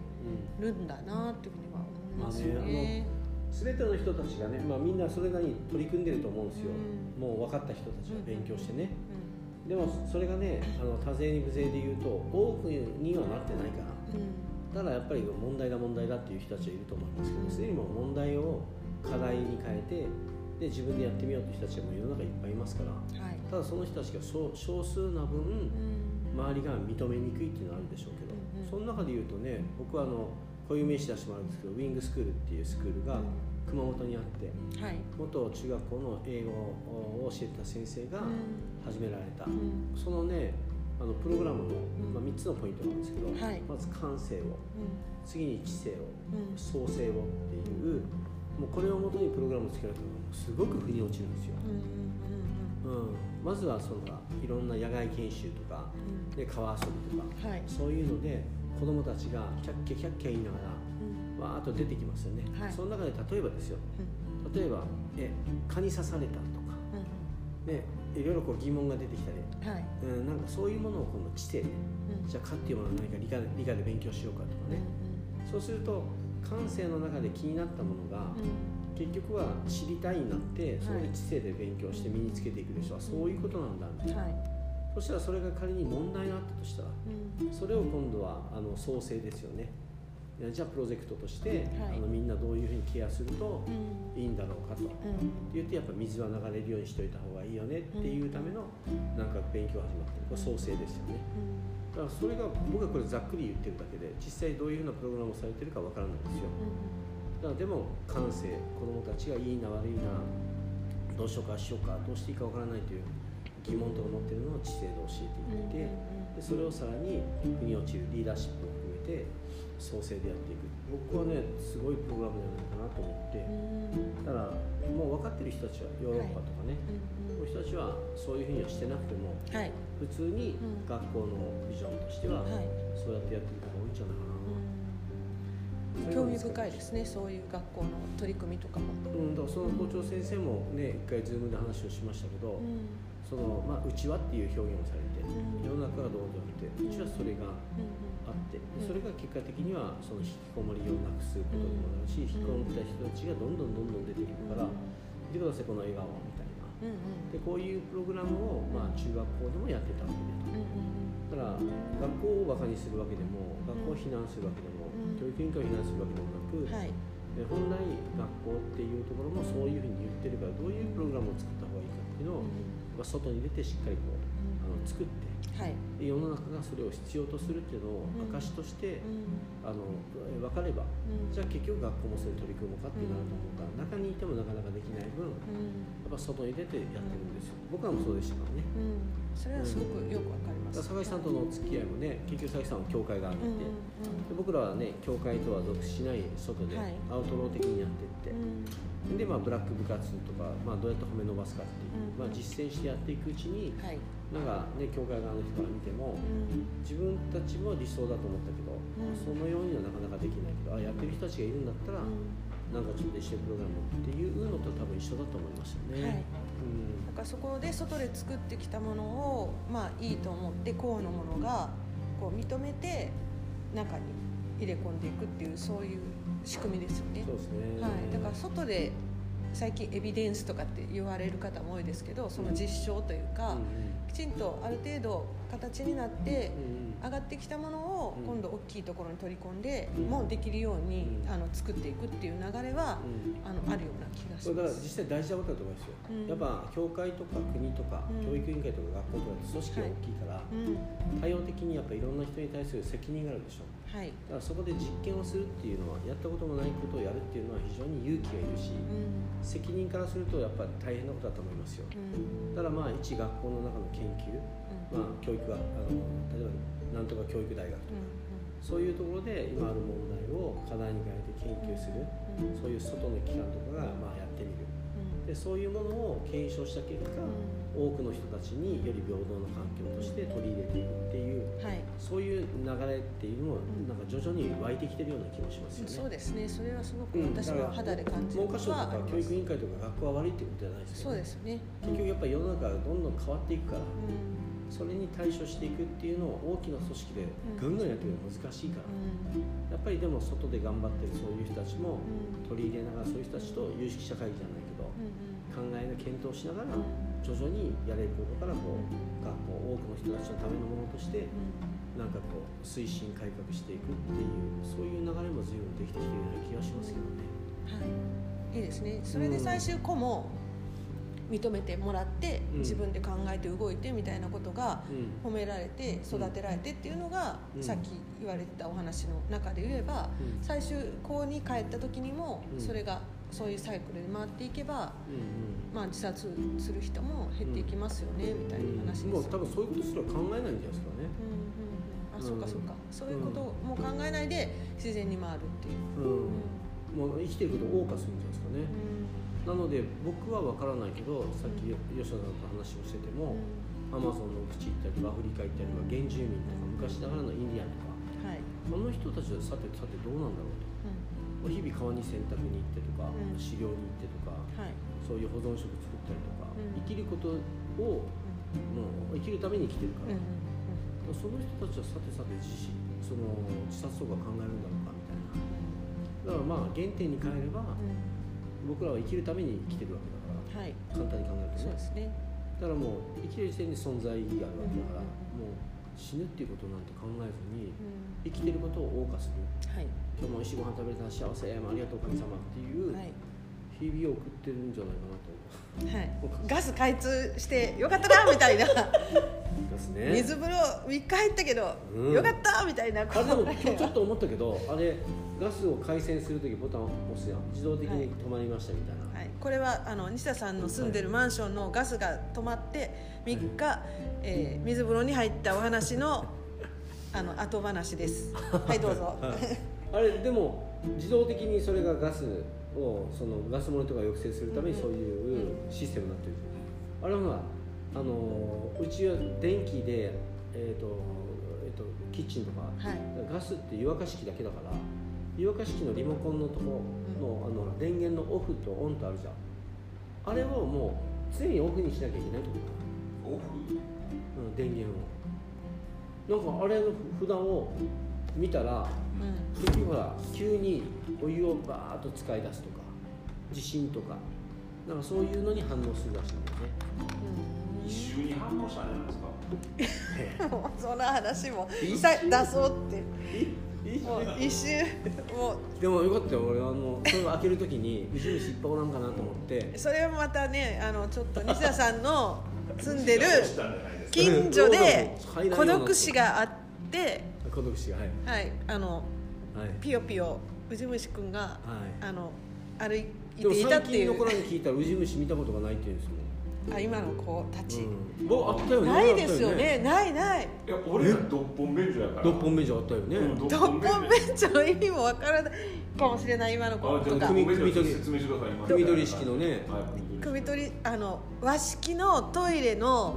るんだなというふうには思いますよね。全ての人たちがね、まあ、みんなそれなりに取り組んでると思うんですよ、うん、もう分かった人たちが勉強してね、うん、でもそれがねあの多勢に無勢で言うと多くにはなってないから、うん、ただやっぱり問題だ問題だっていう人たちはいると思いますけどすでにも問題を課題に変えてで自分でやってみようという人たちも世の中いっぱいいますから、はい、ただその人たちが少数な分、周りが認めにくいっていうのはあるでしょうけど、その中で言うとね僕はあのこういう名詞出してもらうんですけどウィングスクールっていうスクールが熊本にあって、はい、元中学校の英語を教えてた先生が始められた、そのねあのプログラムの、まあ、3つのポイントなんですけど、はい、まず感性を、次に知性を、創生をっていう、もうこれをもとにプログラムをつけられたのがすごく腑に落ちるんですよ。うん、まずはそのいろんな野外研修とか、で川遊びとか、はい、そういうので子供たちがキャッキャキャッキャ言いながら、わーっと出てきますよね、はい、その中で例えばですよ、例えばえ蚊に刺されたとか、ね、いろいろこう疑問が出てきたり、はい、うん、なんかそういうものを今度知性で、じゃあ蚊っていうものは何か理科理科で勉強しようかとかね、そうすると感性の中で気になったものが、結局は知りたいになってそれで知性で勉強して身につけていくでしょ。う、そういうことなんだみたいな、はい、そしたらそれが仮に問題があったとしたら、それを今度はあの創生ですよね。じゃあプロジェクトとして、はい、あのみんなどういうふうにケアするといいんだろうかと、うん、言ってやっぱ水は流れるようにしといた方がいいよねっていうためのなんか勉強が始まってる。これ創生ですよね、だからそれが僕はこれざっくり言ってるだけで実際どういうふうなプログラムをされてるかわからないですよ、だからでも感性子どもたちがいいな悪いなどうしようかしようかどうしていいかわからないという疑問とか持ってるのを知性で教えていって、でそれをさらに腑に落ちるリーダーシップを含めて創生でやっていく。僕はねすごいプログラムじゃないかなと思ってだからもう分かってる人たちはヨーロッパとかね、はい、こういう人たちはそういうふうにはしてなくても、はい、普通に学校のビジョンとしては、そうやってやってる方が多いんじゃないかな。興味深いですねそういう学校の取り組みとかも、うん、だからその校長先生もね一回ズームで話をしましたけど、うん、そのまあうちはっていう表現をされて、うん、世の中がどうであってうちはそれがあってそれが結果的にはその引きこもりをなくすことにもなるし、引きこもった人たちがどんどんどんどん出てくるから、見てくださいこの笑顔みたいな、でこういうプログラムを、まあ、中学校でもやってたわけで。と。だから学校をバカにするわけでも学校を非難するわけでも、うん教育委員会を非難するわけでもなく、はい。で本来学校っていうところもそういうふうに言ってるからどういうプログラムを作った方がいいかっていうのを、まあ外に出てしっかりこう作ってはい。で世の中がそれを必要とするっていうのを証として、うん。あのえ分かればうん。じゃあ結局学校もそれに取り組むのかってなると思うから、中にいてもなかなかできない分やうん。っぱ外に出てやってるんですよ。僕らもそうでしたからね。うん。それはすごくよくわかります。だから酒井さんとのお付き合いもね結局酒井さんは教会があって、うん。で僕らはね教会とは属しない外ではい。アウトロー的にやってって、うんでまあブラック部活とか、まあ、どうやって褒め伸ばすかっていう、うんまあ、実践してやっていくうちにはい。なんかね教会側の人から見てもうん。自分たちも理想だと思ったけど、ん。そのようにはなかなかできないけどあやってる人たちがいるんだったら、なんかちょっと一緒にプログラムっていうのと多分一緒だと思いますよね。はい。だからそこで外で作ってきたものをまあいいと思ってこうのものがこう認めて中に入れ込んでいくっていうそういう仕組みですよね。うん、そうですね、はい、だから外で最近エビデンスとかって言われる方も多いですけどその実証というか、きちんとある程度形になって上がってきたものをうん。今度大きいところに取り込んで、うん。もうできるように、うん。あの作っていくっていう流れは、うん。あのあるような気がしそうだからます。実際大事なことだと思いますよ、うん。やっぱ教会とか国とか、うん。教育委員会とか学校とかって組織が大きいから、うん。多様的にやっぱいろんな人に対する責任があるでしょはい。だからそこで実験をするっていうのはやったこともないことをやるっていうのは非常に勇気がいるし、うん。責任からするとやっぱり大変なことだと思いますよ。うん。ただまあ一学校の中の研究、うん。まあ、教育があの例えばなんとか教育大学とか、うんそういうところで今ある問題を課題に変えて研究する、うんそういう外の機関とかがまあやってみる。うん。でそういうものを検証した結果、多くの人たちにより平等な環境として取り入れていくっていうはい。そういう流れっていうのもん。なんか徐々に湧いてきてるような気もしますよね。そうですね。それはすごくうん。私も肌で感じる文科省とか教育委員会とか学校は悪いってことじゃないですそうよね。ですね結局やっぱり世の中がどんどん変わっていくから、うんそれに対処していくっていうのを大きな組織でぐん。ぐんやってるのは難しいから、やっぱりでも外で頑張ってるそういう人たちも取り入れながらそういう人たちと有識者会議じゃないけど考えの検討しながら徐々にやれることからこう学校多くの人たちのためのものとしてなん。かこう推進改革していくっていうそういう流れも随分できてきてるような気がしますけどね。はい、いいですねそれで最終子も認めてもらって、うん。自分で考えて動いてみたいなことがうん。褒められて育てられてっていうのが、うん。さっき言われてたお話の中で言えば、うん。最終校に帰った時にも、うん。それがそういうサイクルで回っていけば、うんまあ、自殺する人も減っていきますよね、みたいな話ですもう多分そういうことすら考えないんじゃないですかね。うんうんうん、あ、そうかそうか。そういうことをもう考えないで自然に回るっていう、うん、もう生きてることを謳歌するんじゃないですかね。なので僕は分からないけどさっき吉田さんと話をしてても、アマゾンの奥地行ったりアフリカ行ったりとか原住民とか昔ながらのインディアンとかはい、あの人たちはさてさてどうなんだろうと。日々川に洗濯に行ってとか、うん。狩猟に行ってとかはい。そういう保存食作ったりとか、うん。生きることをもう生きるために生きてるから、うんうんその人たちはさてさて自死その自殺とか考えるんだろうかみたいな。だからまあ原点に帰れば、うん僕らは生きるために生きてるわけだからはい、簡単に考えるとね。そうですね。だからもう生きてる時点で存在意義があるわけだから、うんもう死ぬっていうことなんて考えずにうん生きてることを謳歌する。はい、今日も美味しいご飯食べれた幸せありがとう神様っていうはい、日々を送ってるんじゃないかなと思はい、ガス開通してよかったなみたいな。ね水風呂三日入ったけど、うんよかったみたいな。あでも今日ちょっと思ったけどあれガスを回線するときボタンを押すやん自動的に止まりましたみたいな、はい、これはあの西田さんの住んでるマンションのガスが止まって3日、えー水風呂に入ったお話のあの後話です。はいどうぞ。あれでも自動的にそれがガスをそのガス漏れとか抑制するためにそういうシステムになってる、あれはあのうちは電気で、えーとえー、とキッチンとか、はい。ガスって湯沸かし器だけだから湯沸かし器のリモコンのとこの,、あの電源のオフとオンとあるじゃん。あれをもう常にオフにしなきゃいけないってことオフ？うん、電源を。なんかあれの札を見たらうん。結局ほら急にお湯をバーッと使い出すとか地震とかなんかそういうのに反応するらしいんだよね。一周に反応したんじゃないですか？もうその話も出そうって。一周もでもよかったよ俺あのそれを開けるときにウジ虫いっぱいおらんかなと思って。うそれをまたねあのちょっと 西田さんの住んでるしたん。じゃないですか近所でう。ん孤独死があって。孤独死がはい。はいあのはい。ピヨピヨウジ虫くんが、はい。あの歩いでもていたっていう。最近の子らに聞いたらウジ虫見たことがないって言うんですよ。あ今の子たち、うん、僕あったよね。ないですよね。あったよないない。いや俺らドッポン便所やから。六本目じゃあったよね、うんドッポンベンチの意味もわからないかもしれない今の子あじゃあとか組組組取り式のね。はい首取りあの和式のトイレの,、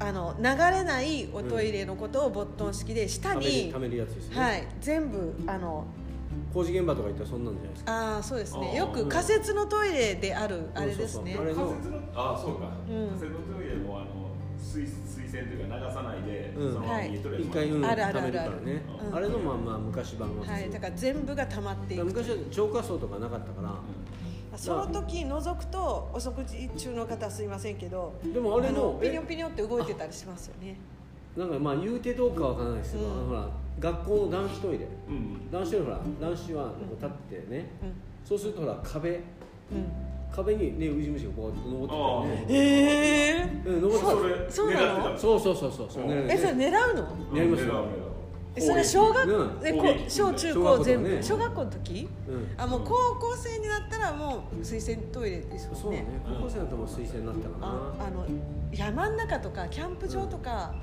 うん、あの流れないおトイレのことをボットン式で下に、ためるためるやつですね、はい。全部あの工事現場とか行ったらそんなんじゃないですか？ああそうですね。よく仮設のトイレであるあれですね。そうそうそう。あれ仮設のあそうか、うん。仮設のトイレもあの水水洗というか流さないで、うん。そのまま一回、うん、あるあるためるからね、うん。あれのまあまあ昔版のはい。だから全部が溜まっていく。昔は浄化槽とかなかったから、その時覗くとお食事中の方すいませんけどでもあれのピニョピニョって動いてたりしますよね。なんかまあ言うてどうかわからないですけど、ほら学校の男子トイレ。うん。うん男子トイレほら男子は立ってね、うん。そうするとほら壁。うん。壁にねウジ虫がこう登ってたよねええうん登ってた。それそうなの？そうそうそうそうそう。ねえそれ狙うの？うんやりますよ。狙う狙う。えそれ小学、うん。小中高全部、ね。小学校の時？うん。あもう高校生になったらもう水洗トイレですよね。そうね。高校生だともう推薦になったかな。ああの山の中とかキャンプ場とか、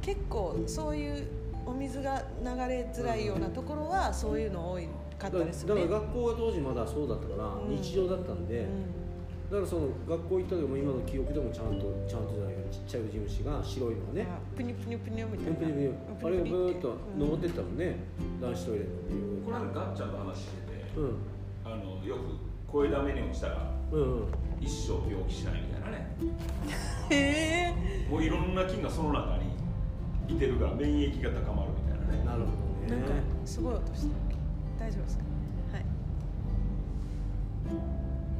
結構そういうお水が流れづらいようなところはそういうの多いかったですよね。だから学校が当時まだそうだったから、うん。日常だったんで、だからその学校行った時も今の記憶でもちゃんとちゃんとじゃないけどちっちゃいウジ虫が白いのがねあプニプニプニみたいな。プニプニプニあれがブーッと登ってったもんね、男子トイレの。これはガッチャンと話してて、うん。あのよく声だめに落ちたらうんうん。一生病気しないみたいなね。へ えもういろんな菌がその中にいてるから免疫が高まるみたいなね。なるほどなんかねすごい音してる大丈夫ですか？はい。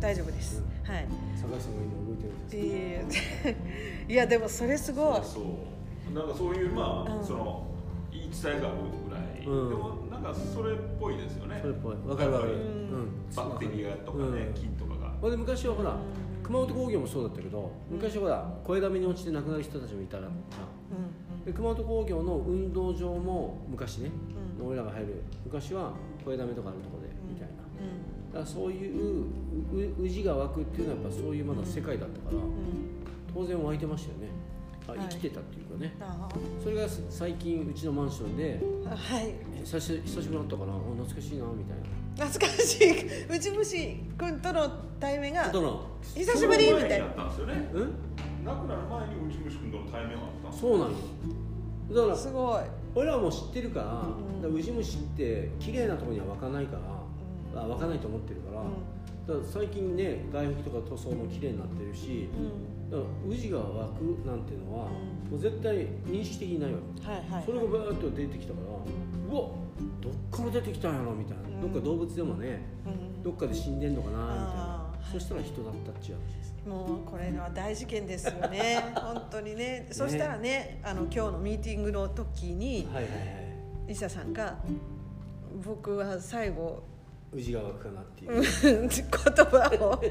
大丈夫です、はい。坂井さんが今動いてるんです いやいやでもそれすごい。そうなんかそういうまあ、うん。その言い伝えがあるぐらい、うん。でもなんかそれっぽいですよね。それっぽい。わかるわかる。うん。バクテリアとかね、うん。菌とかが。ほんで昔はほらうん。熊本工業もそうだったけど昔はほら声だめに落ちて亡くなる人たちもいたらさうんで熊本工業の運動場も昔ね、うん。俺らが入る昔は声だめとかあるところで、うん。みたいな。うん。だからそういううう氏が湧くっていうのはやっぱそういうまだ世界だったから、うん。当然湧いてましたよね。あはい。生きてたっていうかね、あそれが最近うちのマンションであはい。え久し久しぶりだったかな。あ懐かしいなみたいな。懐かしい。内虫君との対面が久しぶりみたいな。うん亡くなる前に内虫君との対面はあったそうなんよ。だからすごい。俺らも知ってるから,、んだからウジ虫って綺麗なところには湧かないから、あ湧かないと思ってるから,、うん。だから最近ね外壁とか塗装も綺麗になってるしうん。だからウジが湧くなんていうのは、うん。もう絶対認識的にないわけ。はいはいそれがバーッと出てきたから、うわどっから出てきたんやろ？みたいな、うん。どっか動物でもねうん。どっかで死んでんのかなみたいな。そしたら人だったっちゅう話。ですもうこれは大事件ですよね。本当にね。そしたらねあの今日のミーティングの時にはいはいさんが僕は最後ウジが湧くかなっていう、うん言葉を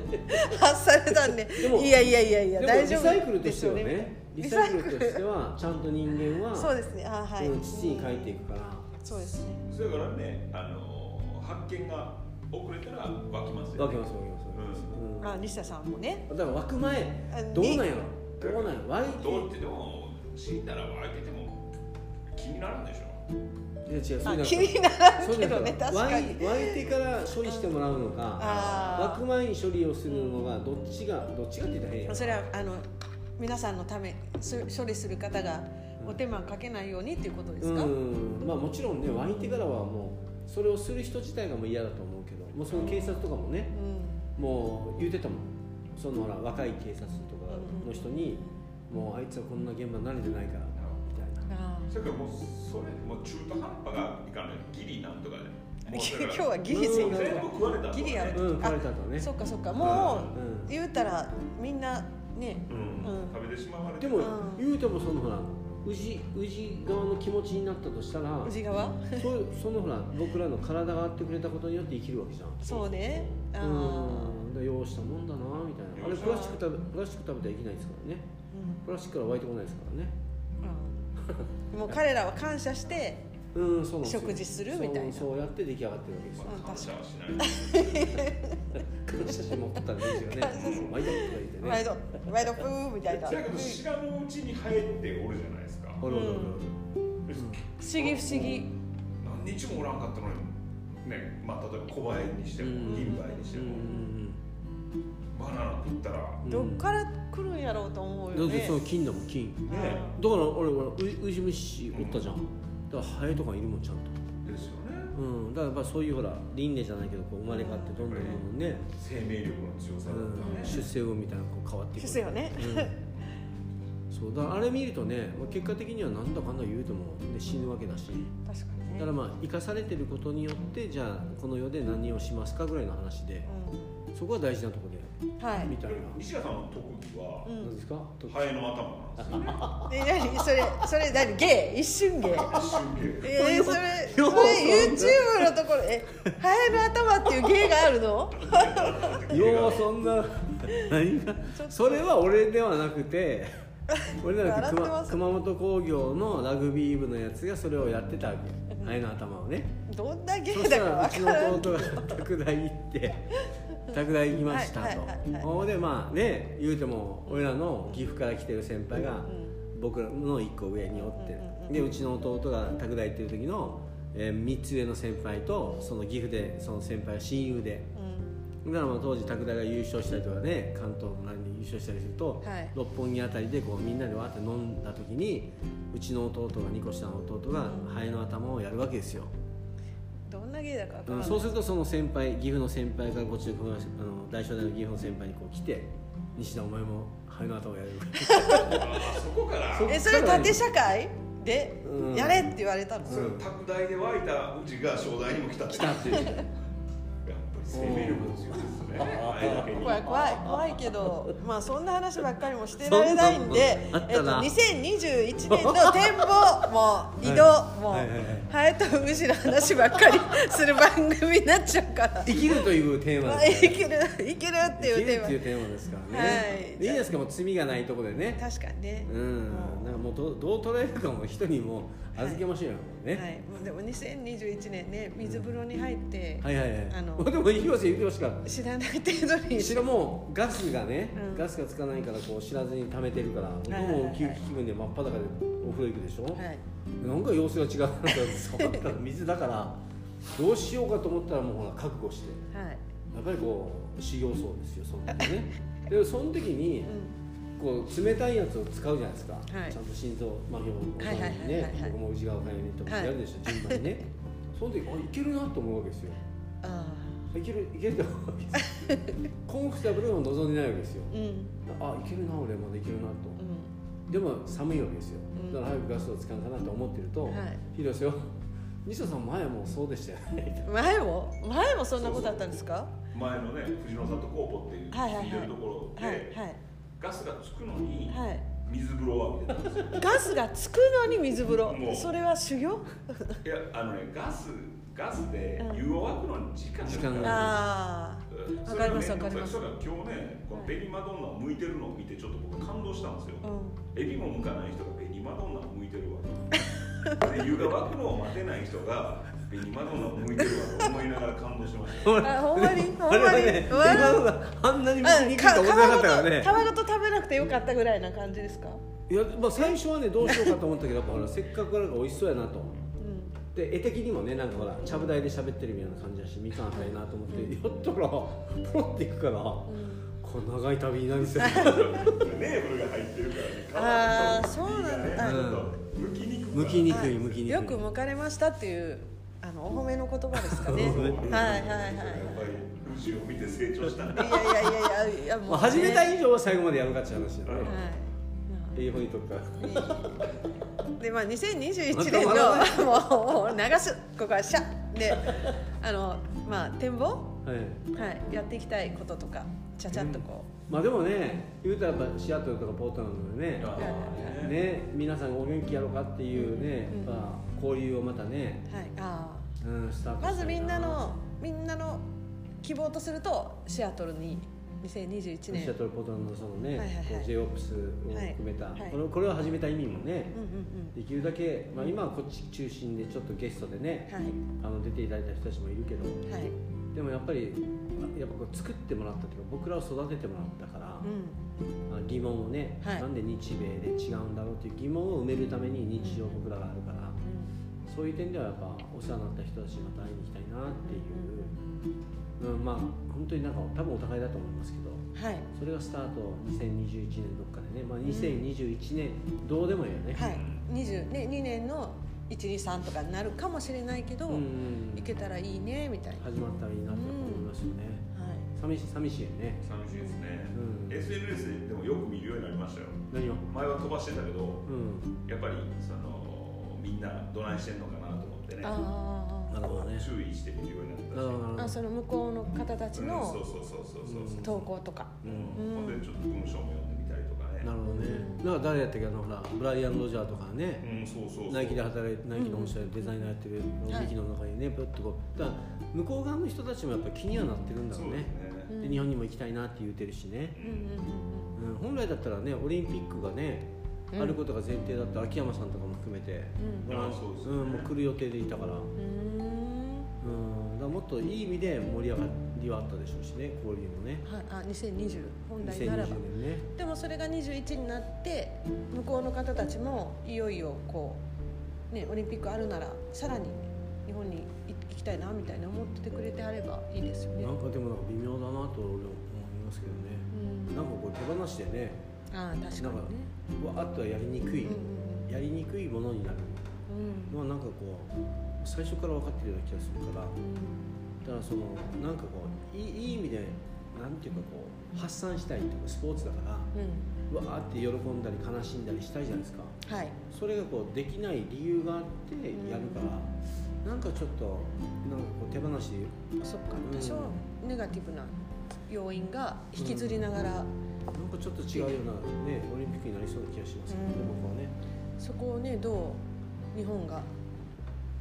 発されたんで でもいやいやいやいや大丈夫リサイクルとしてはですよねリサイクルとしてはちゃんと人間はそうですね。あはい、うん土に帰っていくから、そうですね。それからねあの発見が遅れたら湧きますよ、湧きます湧きます、うんあ西田さんもね。だから湧く前あどうなんやどうなんやろ？湧いてどうってでも死んだら湧いてても気になるんでしょ。いや違うそうあいうの気にならんけどね確かに。い湧いてから処理してもらうのか湧く前に処理をするのがどっちがどっちがって言ったら変やそれはあの皆さんのためす処理する方がお手間かけないようにっていうことですか、うん。まあもちろんね湧いてからはもうそれをする人自体がもう嫌だと思うけどもうその警察とかもねもう言ってたもん。そのほら若い警察とかの人にもうあいつはこんな現場慣れてないからみたいな。あそれからもうそれもう中途半端がいかないギリなんとかで。もうーだから今日はギリセうん。全部食われたとかね。ギリあるうんあ食われたとね。そっかそっか。もう言うたらみんなね。うん。うん。食べてしまわれてでもうん。言うてもそのほら宇治宇治側の気持ちになったとしたら宇治川そうそのほら僕らの体があってくれたことによって生きるわけじゃん。そうね。うん。だからようしたもんだなみたいな。あれプラスチック食べプラスチック食べたらいけないですからね。プラスチックから湧いてこないですからね。うん もう彼らは感謝してうんそうなん食事するみたいな。そうそうやって出来上がってるわけですよ。まあ感謝はしない。感謝して持ってたらいいですよね。毎度とか言ってね。毎度。毎度プーみたいな。だけど知らぬうちに生えておるじゃないおるおるおるで不思議不思議何日もおらん。かったのにねまあ例えば小林にしてもうん。銀梅にしてうん。もバナナ食ったらうん。どっから来るんやろうと思うよね。だってその金だもん金。ねだから俺ほらウウジ虫おったじゃん。だからハエとかいるもんちゃんと。ですよね。うん。だからやっぱそういうほら輪廻じゃないけどこう生まれ変わってどんどんどんどんね、生命力の強さだったうん、ね出世運みたいなこう変わっていく出世よね。うん、そうだあれ見るとねまあ結果的にはなんだかんだ言うても、ね、死ぬわけだし。確かにね。だからまあ生かされてることによってじゃあこの世で何をしますかぐらいの話でそこが大事なところでうんはい。みたいな、西田さんの特技はうん。何ですか？とハエの頭なんですよ何？それそれ何？ゲイ一瞬ゲイ一瞬芸えー、それそれ YouTube のところえハエの頭っていう芸があるの？ようそんな何が？それは俺ではなくて 俺じゃなくて熊笑ってます熊本工業のラグビー部のやつがそれをやってたわけ。ハエの頭をね。どんな芸そしたらわうちの弟が拓大行って拓大行きましたと。ほんでまあね言うても俺らの岐阜から来てる先輩が僕らの1個上におって。でうちの弟が拓大行ってる時の、え3つ上の先輩とその岐阜でその先輩は親友で。うん。だからまあ当時拓大が優勝したりとかね関東の何で優勝したりすると、はい六本木あたりでこうみんなでわって飲んだ時にうちの弟が2個下の弟がハエの頭をやるわけですよ、どんな芸だかかんそうするとその先輩岐阜の先輩からこっちのあの大正大の岐阜の先輩にこう来て「西田お前もハエの頭をやる」そこからそえそれ縦社会でうんやれって言われたの、それ拓大で湧いたうちが正大にも来たって来たっていうやっぱり生命力強いですねあれだけに怖い怖い怖いけどまあそんな話ばっかりもしてられないんでえっと、たな。2021年の展望も移動も、はいはいはい。ハエとウジの話ばっかりする番組になっちゃうから。生きるというテーマまあですいけるいけるっていうテーマ。生きるっていうテーマですからね、はい。でいいですかもう罪がないところでね。確かにね、うん。なんかもうどうどう捉えるかも人にも預けましょうよ、ね、はい、もうでも2021年ね水風呂に入って、はいはいはい。あの でも広瀬言ってましたか。知らない程度に。ら後ろもガスがね、うん。ガスがつかないからこう知らずに溜めてるから僕はいはいはい。も急気分で真っ裸でお風呂行くでしょ、はい。なんか様子が違うなと触ったら水だからどうしようかと思ったらもうほら覚悟して。はい、やっぱりこう修行僧ですよその時ね。でその時にうん、こう冷たいやつを使うじゃないですか、はい。ちゃんと心臓麻痺をはいはいはいはいねはい。僕も内側からにとやるでしょ、順番にね。その時あいけるなと思うわけですよ。あいけるいけると思うわけです コンフォタブルを望んでないわけですよ。あうん。あいけるな俺まだいけるなと。うん。でも寒いわけですよ。うん。だから早くガスを使うかなと思ってると、はい。広瀬よ西田さん前もそうでしたよね。前も？前もそんなことあったんですか？前のね藤野里工房っていうはいはいはい。聞いてるところはいではいガスがつくのにはい。水風呂を浴びてたんですよ。ガスがつくのに水風呂。それは修行？いやあのねガスガスでうん。湯を沸くのに時間が時間があうんわかりますそれがわかります。それが今日ねこのベニマドンナを向いてるのを見てちょっと僕感動したんですよ。あうん。エビも向かない人がベニマドンナを向いてるわ。で湯が沸くのを待てない人がベニマドンナを向いてるわと思いながら感動しましたよ。あほんまに？ほんまに？ねうわ。今のがあんなに見あにくいと思ってなかったからね皮ごと食べなくてよかったぐらいな感じですか？いや、まあ、最初はねどうしようかと思ったけどやっぱほらせっかくなんか美味しそうやなとうん。で絵的にもねなんかほらちゃぶ台で喋ってるみたいな感じだしみかんあったらいいなと思って、やったらポロっていくから、こう長い旅になりそうネーブルが入って。るからねあーそうなんだ。皮と身がちょっと剥きにくいはい向きにくい。よく剥かれましたっていうあのお褒めの言葉ですかね。はいはいはいやっぱり牛を見て成長した。ねいやいやいやいやいやもう、ねまあ、始めた以上は最後までやるかっていう話だね、うんはい。ええ方にとくからでまあ2021また年の笑もう流すここはシャッ。で あのまあ展望？はい。はい。やっていきたいこととかちゃちゃっとこまあでもね言うたらやっぱシアトルとかポートランドでねね。皆さんがお元気やろうかっていうね、うんやっぱ交流をまたね、うはいあうん、スターあトまずみんなのみんなの希望とするとシアトルに2021シ年。アトルポートランドのそのね、はいはいはい。こう J オプスを含めた、はい。はいこれこれを始めた意味もね、うんうんできるだけ、まあ、今はこっち中心でちょっとゲストでね、うんはい。あの出ていただいた人たちもいるけどはい。でもやっぱりやっぱこう作ってもらったというか僕らを育ててもらったから、うん。まあ疑問をね、はい。なんで日米で違うんだろうっていう疑問を埋めるために日常僕らがあるから、そういう点ではやっぱお世話になった人たちにまた会いに行きたいなっていう、うんまあ本当になんか多分お互いだと思いますけどはい。それがスタート2021年どっかでね、まあ、2021年どうでもいいよね、はい。20ね2年の123とかになるかもしれないけど、うんうんいけたらいいねみたいな、始まったらいいなって思いますよね、はい、寂しい寂しいよね。寂しいですね、うん。SNS でもよく見るようになりましたよ。何を？前は飛ばしてたけどうん。やっぱりそのみんなどないしてんのかなと思ってね。あなるほどね。注意して見るようになあその向こうの方たちうんのそうそうそうそうそう。そう投稿とか、うん。ほんでちょっと文章も読んでみたりとかね。なるほどね。なんか誰やったっけあのほらブライアン・ロジャーとかね、うんそうそうそう。ナイキで働いてナイキの本社でデザイナーやってるはい劇の中にねプッとこう。だから向こう側の人たちもやっぱ気にはなってるんだろうね。で日本にも行きたいなって言うてるしね、うん。本来だったらねオリンピックがね、うん。あることが前提だった秋山さんとかも含めて、うん。もう来る予定でいたから,、うん、からもっといい意味で盛り上がりはあったでしょうしね交流もね。はいあ2020本来2020ならば。年ねでもそれが21になって向こうの方たちもいよいよこうねオリンピックあるならさらに日本に行きたいなみたいな思っててくれてあればいいですよね。なんかでもなんか微妙だなと俺は思いますけどね。うん。なんかこう手放してねああ確かにね。わーっとはやりにくい、うんうんやりにくいものになる。うん。のはなんかこう最初から分かってるような気がするからうだからそのなんかこういい意味でなんていうかこう発散したいっていうかスポーツだからんうん。わーって喜んだり悲しんだりしたいじゃないですか。はい。それがこうできない理由があってやるから、なんかちょっとなんかこう手放しでそっか。うん。多少ネガティブな要因が引きずりながら、なんかちょっと違うようなねオリンピックになりそうな気がしますけどね、うん。僕はね、そこをねどう日本が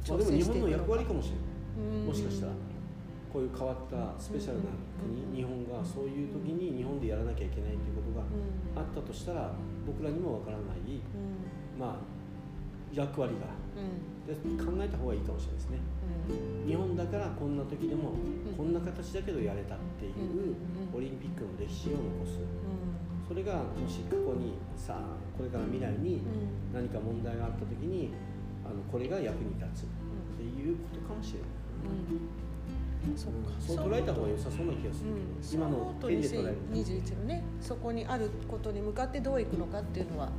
まあ、調でも日本の役割かもしれない。うん。もしかしたらこういう変わったスペシャルな国、うん。日本がそういう時に日本でやらなきゃいけないということがうん。あったとしたら僕らにもわからない、うん。まあ、役割が。うん。で考えた方がいいかもしれないですね。うん。日本だからこんな時でもん。こんな形だけどやれたっていううん。オリンピックの歴史を残す。うん。それがもし過去にさあこれから未来にうん。何か問題があった時にあのこれが役に立つっていうことかもしれない。うん。そっか。そう捉えた方が良さそうな気がするうん。けど、今のそう点で捉える2021のねそこにあることに向かってど。ういくのかっていうのは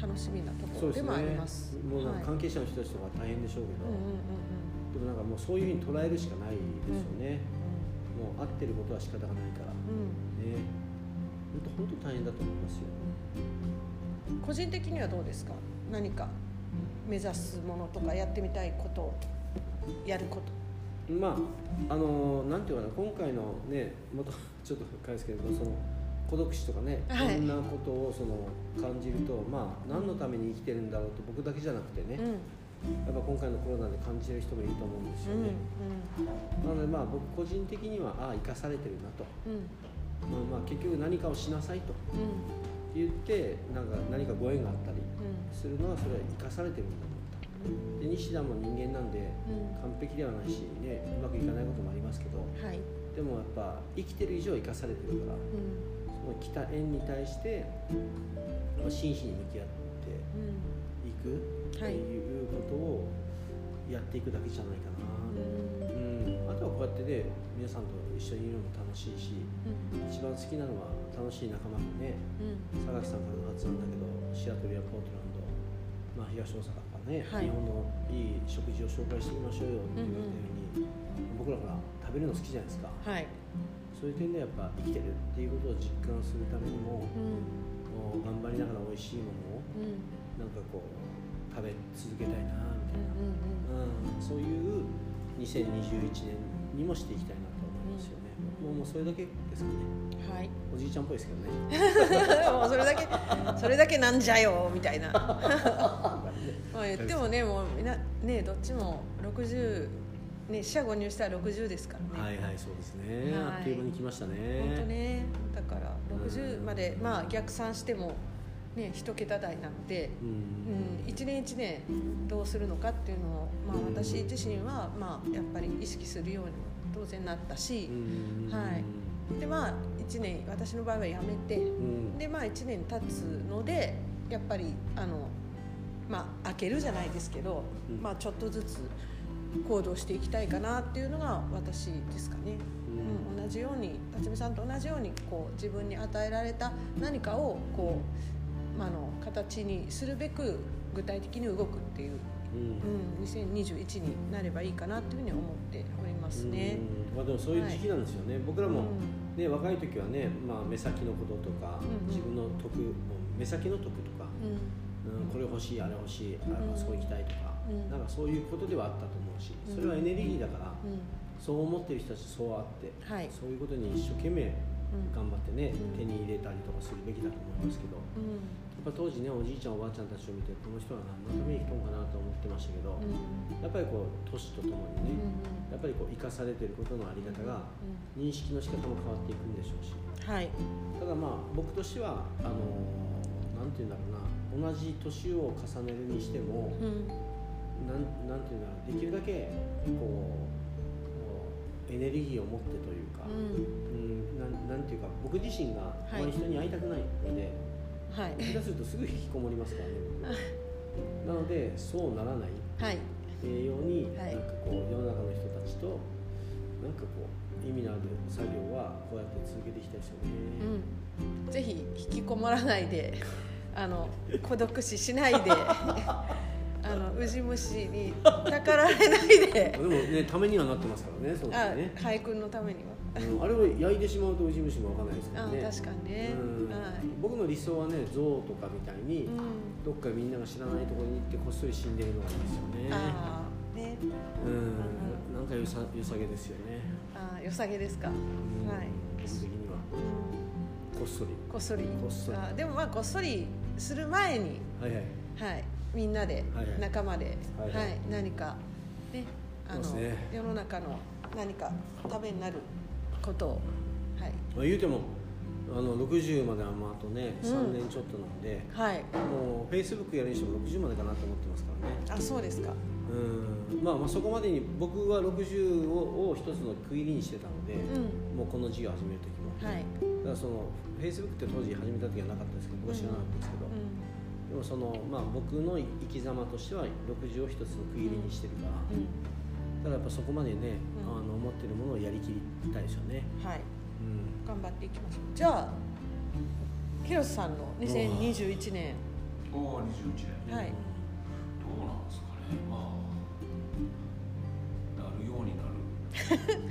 楽しみなところでもありますもうなん。かはい関係者の人たちとか大変でしょうけど、うん。うん。でもなん。かもうそういうふうに捉えるしかないですよね、もう合ってることは仕方がないからうん。うん。ね本当本当大変だと思いますようん。個人的にはどうですか何か目指すものとかやってみたいことやること。まああのなんていうかな今回のねまたちょっと返すけどその孤独死とかね、はい。い、ろんなことをその感じるとまあ何のために生きてるんだろうと僕だけじゃなくてね、うん。やっぱ今回のコロナで感じてる人もいると思うんですうんよね、なのでまあ僕個人的にはああ生かされてるなと、うん。まあ、まあ結局何かをしなさいと。うん言ってなんか何かご縁があったりうん。するのはそれは生かされてるんだとで西田も人間なんでうん。完璧ではないしねうまくいかないこともありますけど。はい。でもやっぱ生きてる以上生かされてるからうん。その来た縁に対してまあ真摯に向き合ってうん。いくっていうことをやっていくだけじゃないかな、うん、あとはこうやってね皆さんと一緒にいるのも楽しいしうん。一番好きなのは楽しい仲間がねうん。佐垣さんからの発案だけどシアトルやポートランド、まあ、東大阪からね、はい。日本のいい食事を紹介していきましょうよって言われたように、僕らから食べるの好きじゃないですか。はい。そういう点でやっぱ生きてるっていうことを実感するためにもうん。もう頑張りながら美味しいものをうん。なんかこう食べ続けたいなみたいな、うんうんそういう2021年にもしていきたいなと思いますよね、ももうもうそれだけですかねはい。おじいちゃんっぽいですけどね。もうそれだけそれだけなんじゃよみたいな。まあ言ってもねもうなねどっちも60ね四捨五入したら60ですからね、はいはいそうですね、はい。あっという間に来ましたね。本当ね。だから60うん。までまあ逆算してもね一桁台なので、うん。うん、一年一年どうするのかっていうのを、まあ、うん。私自身は、まあ、やっぱり意識するようにも当然なったしう、ん。はいでまあ1年私の場合はやめてうん。でまあ1年経つのでやっぱりあのまあ開けるじゃないですけど、うん。まあちょっとずつ行動していきたいかなっていうのが私ですかね。うん、同じように辰巳さんと同じようにこう自分に与えられた何かをこう、まあ、あの形にするべく具体的に動くっていう、うん。うん、2021になればいいかなっていうふうに思っておりますね。うん。まあ、でもそういう時期なんですよね、僕らも、うんね、若い時はね、まあ、目先のこととか、うんうん。自分の得もう目先の得とか、うん。うん、これ欲しいあれ欲しいあうん。そこ行きたいとか、うん。なんかそういうことではあったと思うしうんそれはエネルギーだから、うん。そう思ってる人たちそうあって、はい。そういうことに一生懸命うん。頑張ってね、うん。手に入れたりとかするべきだと思いますけど、ぱ当時ねおじいちゃんおばあちゃんたちを見てこの人は何のために来たのかなと思ってましたけど、うんやっぱりこう年とともにね、やっぱりこう生かされてることのあり方が認識の仕方も変わっていくんでしょうし。はい。ただまあ僕としてはあのなんていうんだろうな同じ年を重ねるにしてもうん。なんなんていうんだろうできるだけこうエネルギーを持ってというか、うん、なんなんていうか僕自身があまり人に会いたくないので、はい下手するとすぐ引きこもりますからね。僕 なのでそうならないはい。ように、はい。なんかこう世の中の人たちとなんかこう意味のある作業はこうやって続けていきたいですよね。うん、ぜひ引きこもらないであの孤独死しないで あのウジ虫にたかられないで。でもねためにはなってますからねそのあ時ね、俳句のためには。うんあれを焼いてしまうとウジ虫もわかんないですからあね確かにね、うん。はい。僕の理想はね象とかみたいに、うん。どっかみんなが知らないところに行ってこっそり死んでるのがいいですよね。ああね。うん。なんかよさよさげですよね、あ良さげですか、うん。はい、僕的には。うん。こっそり。こっそり。こっそり。あでもまあこっそりする前に。はいはい。はいみんなで、はいはい。仲間で、ははい。い何かねあのね。世の中の何かためになることをはい。まあ、言うてもあの60まではまああとねうん。3年ちょっとなんで、はい。もうフェイスブックやるにしても60までかなと思ってますからね。あそうですか。うん。まあまあそこまでに僕は60をを一つの区切りにしてたので、うん。もうこの事業始める時も。はい、だからそのフェイスブックって当時始めた時はなかったですけど僕は知らなかったですけど、うでもそのまあ僕の生き様としては60を一つの区切りにしてるから、んうん。だからやっぱそこまでね、うん。あの思ってるものをやりきりたいですよね。はい。うん。頑張っていきましょう。じゃあ広瀬さんの2021年。おお21年。はい。どうなんですかね。まあなるようになる。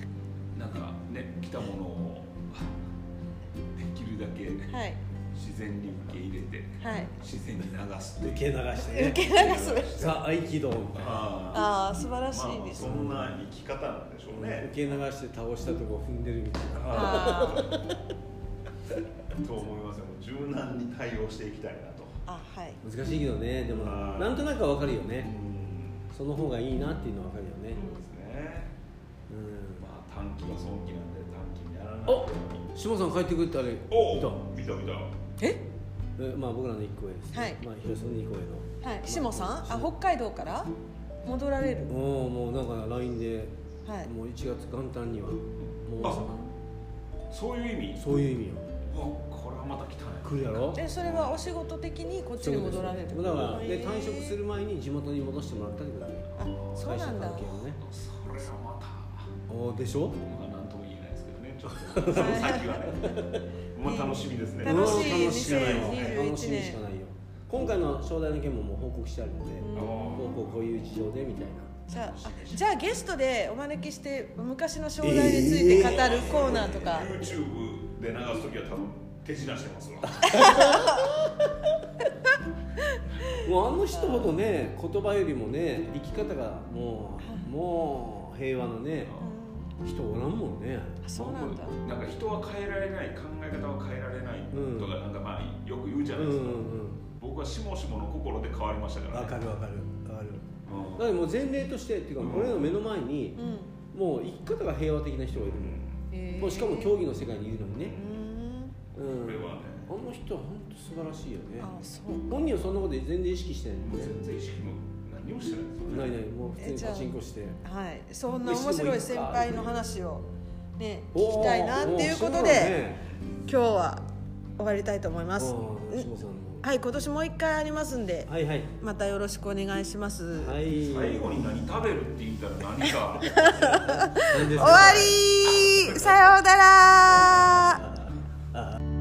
なんかね来たものを できるだけはい自然に受け入れてはい。自然に流す受け流して受ねけ流す。ザ合気道みたいな。あああ素晴らあしいです、まあ、そんな生き方なんでしょうね、受け流して倒したとこ踏んでるみたいなと思いますよ。柔軟に対応していきたいなと。あはい。難しいけどね。でもなんとなくは分かるようねん。その方がいいなっていうのは分かるよね。そうですね。うん。まあ短期は損期なんで短期にやらない。お島さん帰ってくるってあれ。お！見た。見た見たえ？えまあ僕らの一個上ですね、はい。まあ広瀬の二個上の。はい。下さん？あ北海道から？戻られる？おおもうなんか LINE で、はい。もう1月元旦にはもうそういう意味？そういう意味よ。これはまた来たね。来るやろ？でそれはお仕事的にこっちに戻られる？だからで退職する前に地元に戻してもらったってことだねあそうなんだ。会社関係のね。それはまた。おーでしょ？まあなんとも言えないですけどね。ちょっと。その先はねまあ楽しみですね。楽しい。しみ2021楽しみしかないよ。今回の正代の件ももう報告してあるので、うん。こうこうこういう事情でみたいな。じゃああじゃあゲストでお招きして昔の正代について語るコーナーとか、YouTube で流す時は多分手品してますわ。もうあの人ほどね言葉よりもね生き方がもうもう平和なね人おらんもんね。そうなんだ。なんか人は変えられない考え方は変えられないとか、なんかまあよく言うじゃうなんいうですか、ん僕はしもしもの心で変わりましたかうんら、ね、わかるわかる。わかる。うん。だからもう前例としてっていうか、うん。俺の目の前にうん。もう生き方が平和的な人がいるへーもうしかも競技の世界にいるのにね、うん。うん、これはね。あの人は本当素晴らしいよね。あそう。本人はそんなこと全然意識してないもう全然意識も何もしてないですよねないないもう普通にパチンコして。はい。そんな面白い先輩の話をね聞きたいなっていうことで、ね今日は終わりたいと思います。はい今年もう一回ありますんではいはい。またよろしくお願いします、はい。最後に何食べるって言ったら何か。終わりさようなら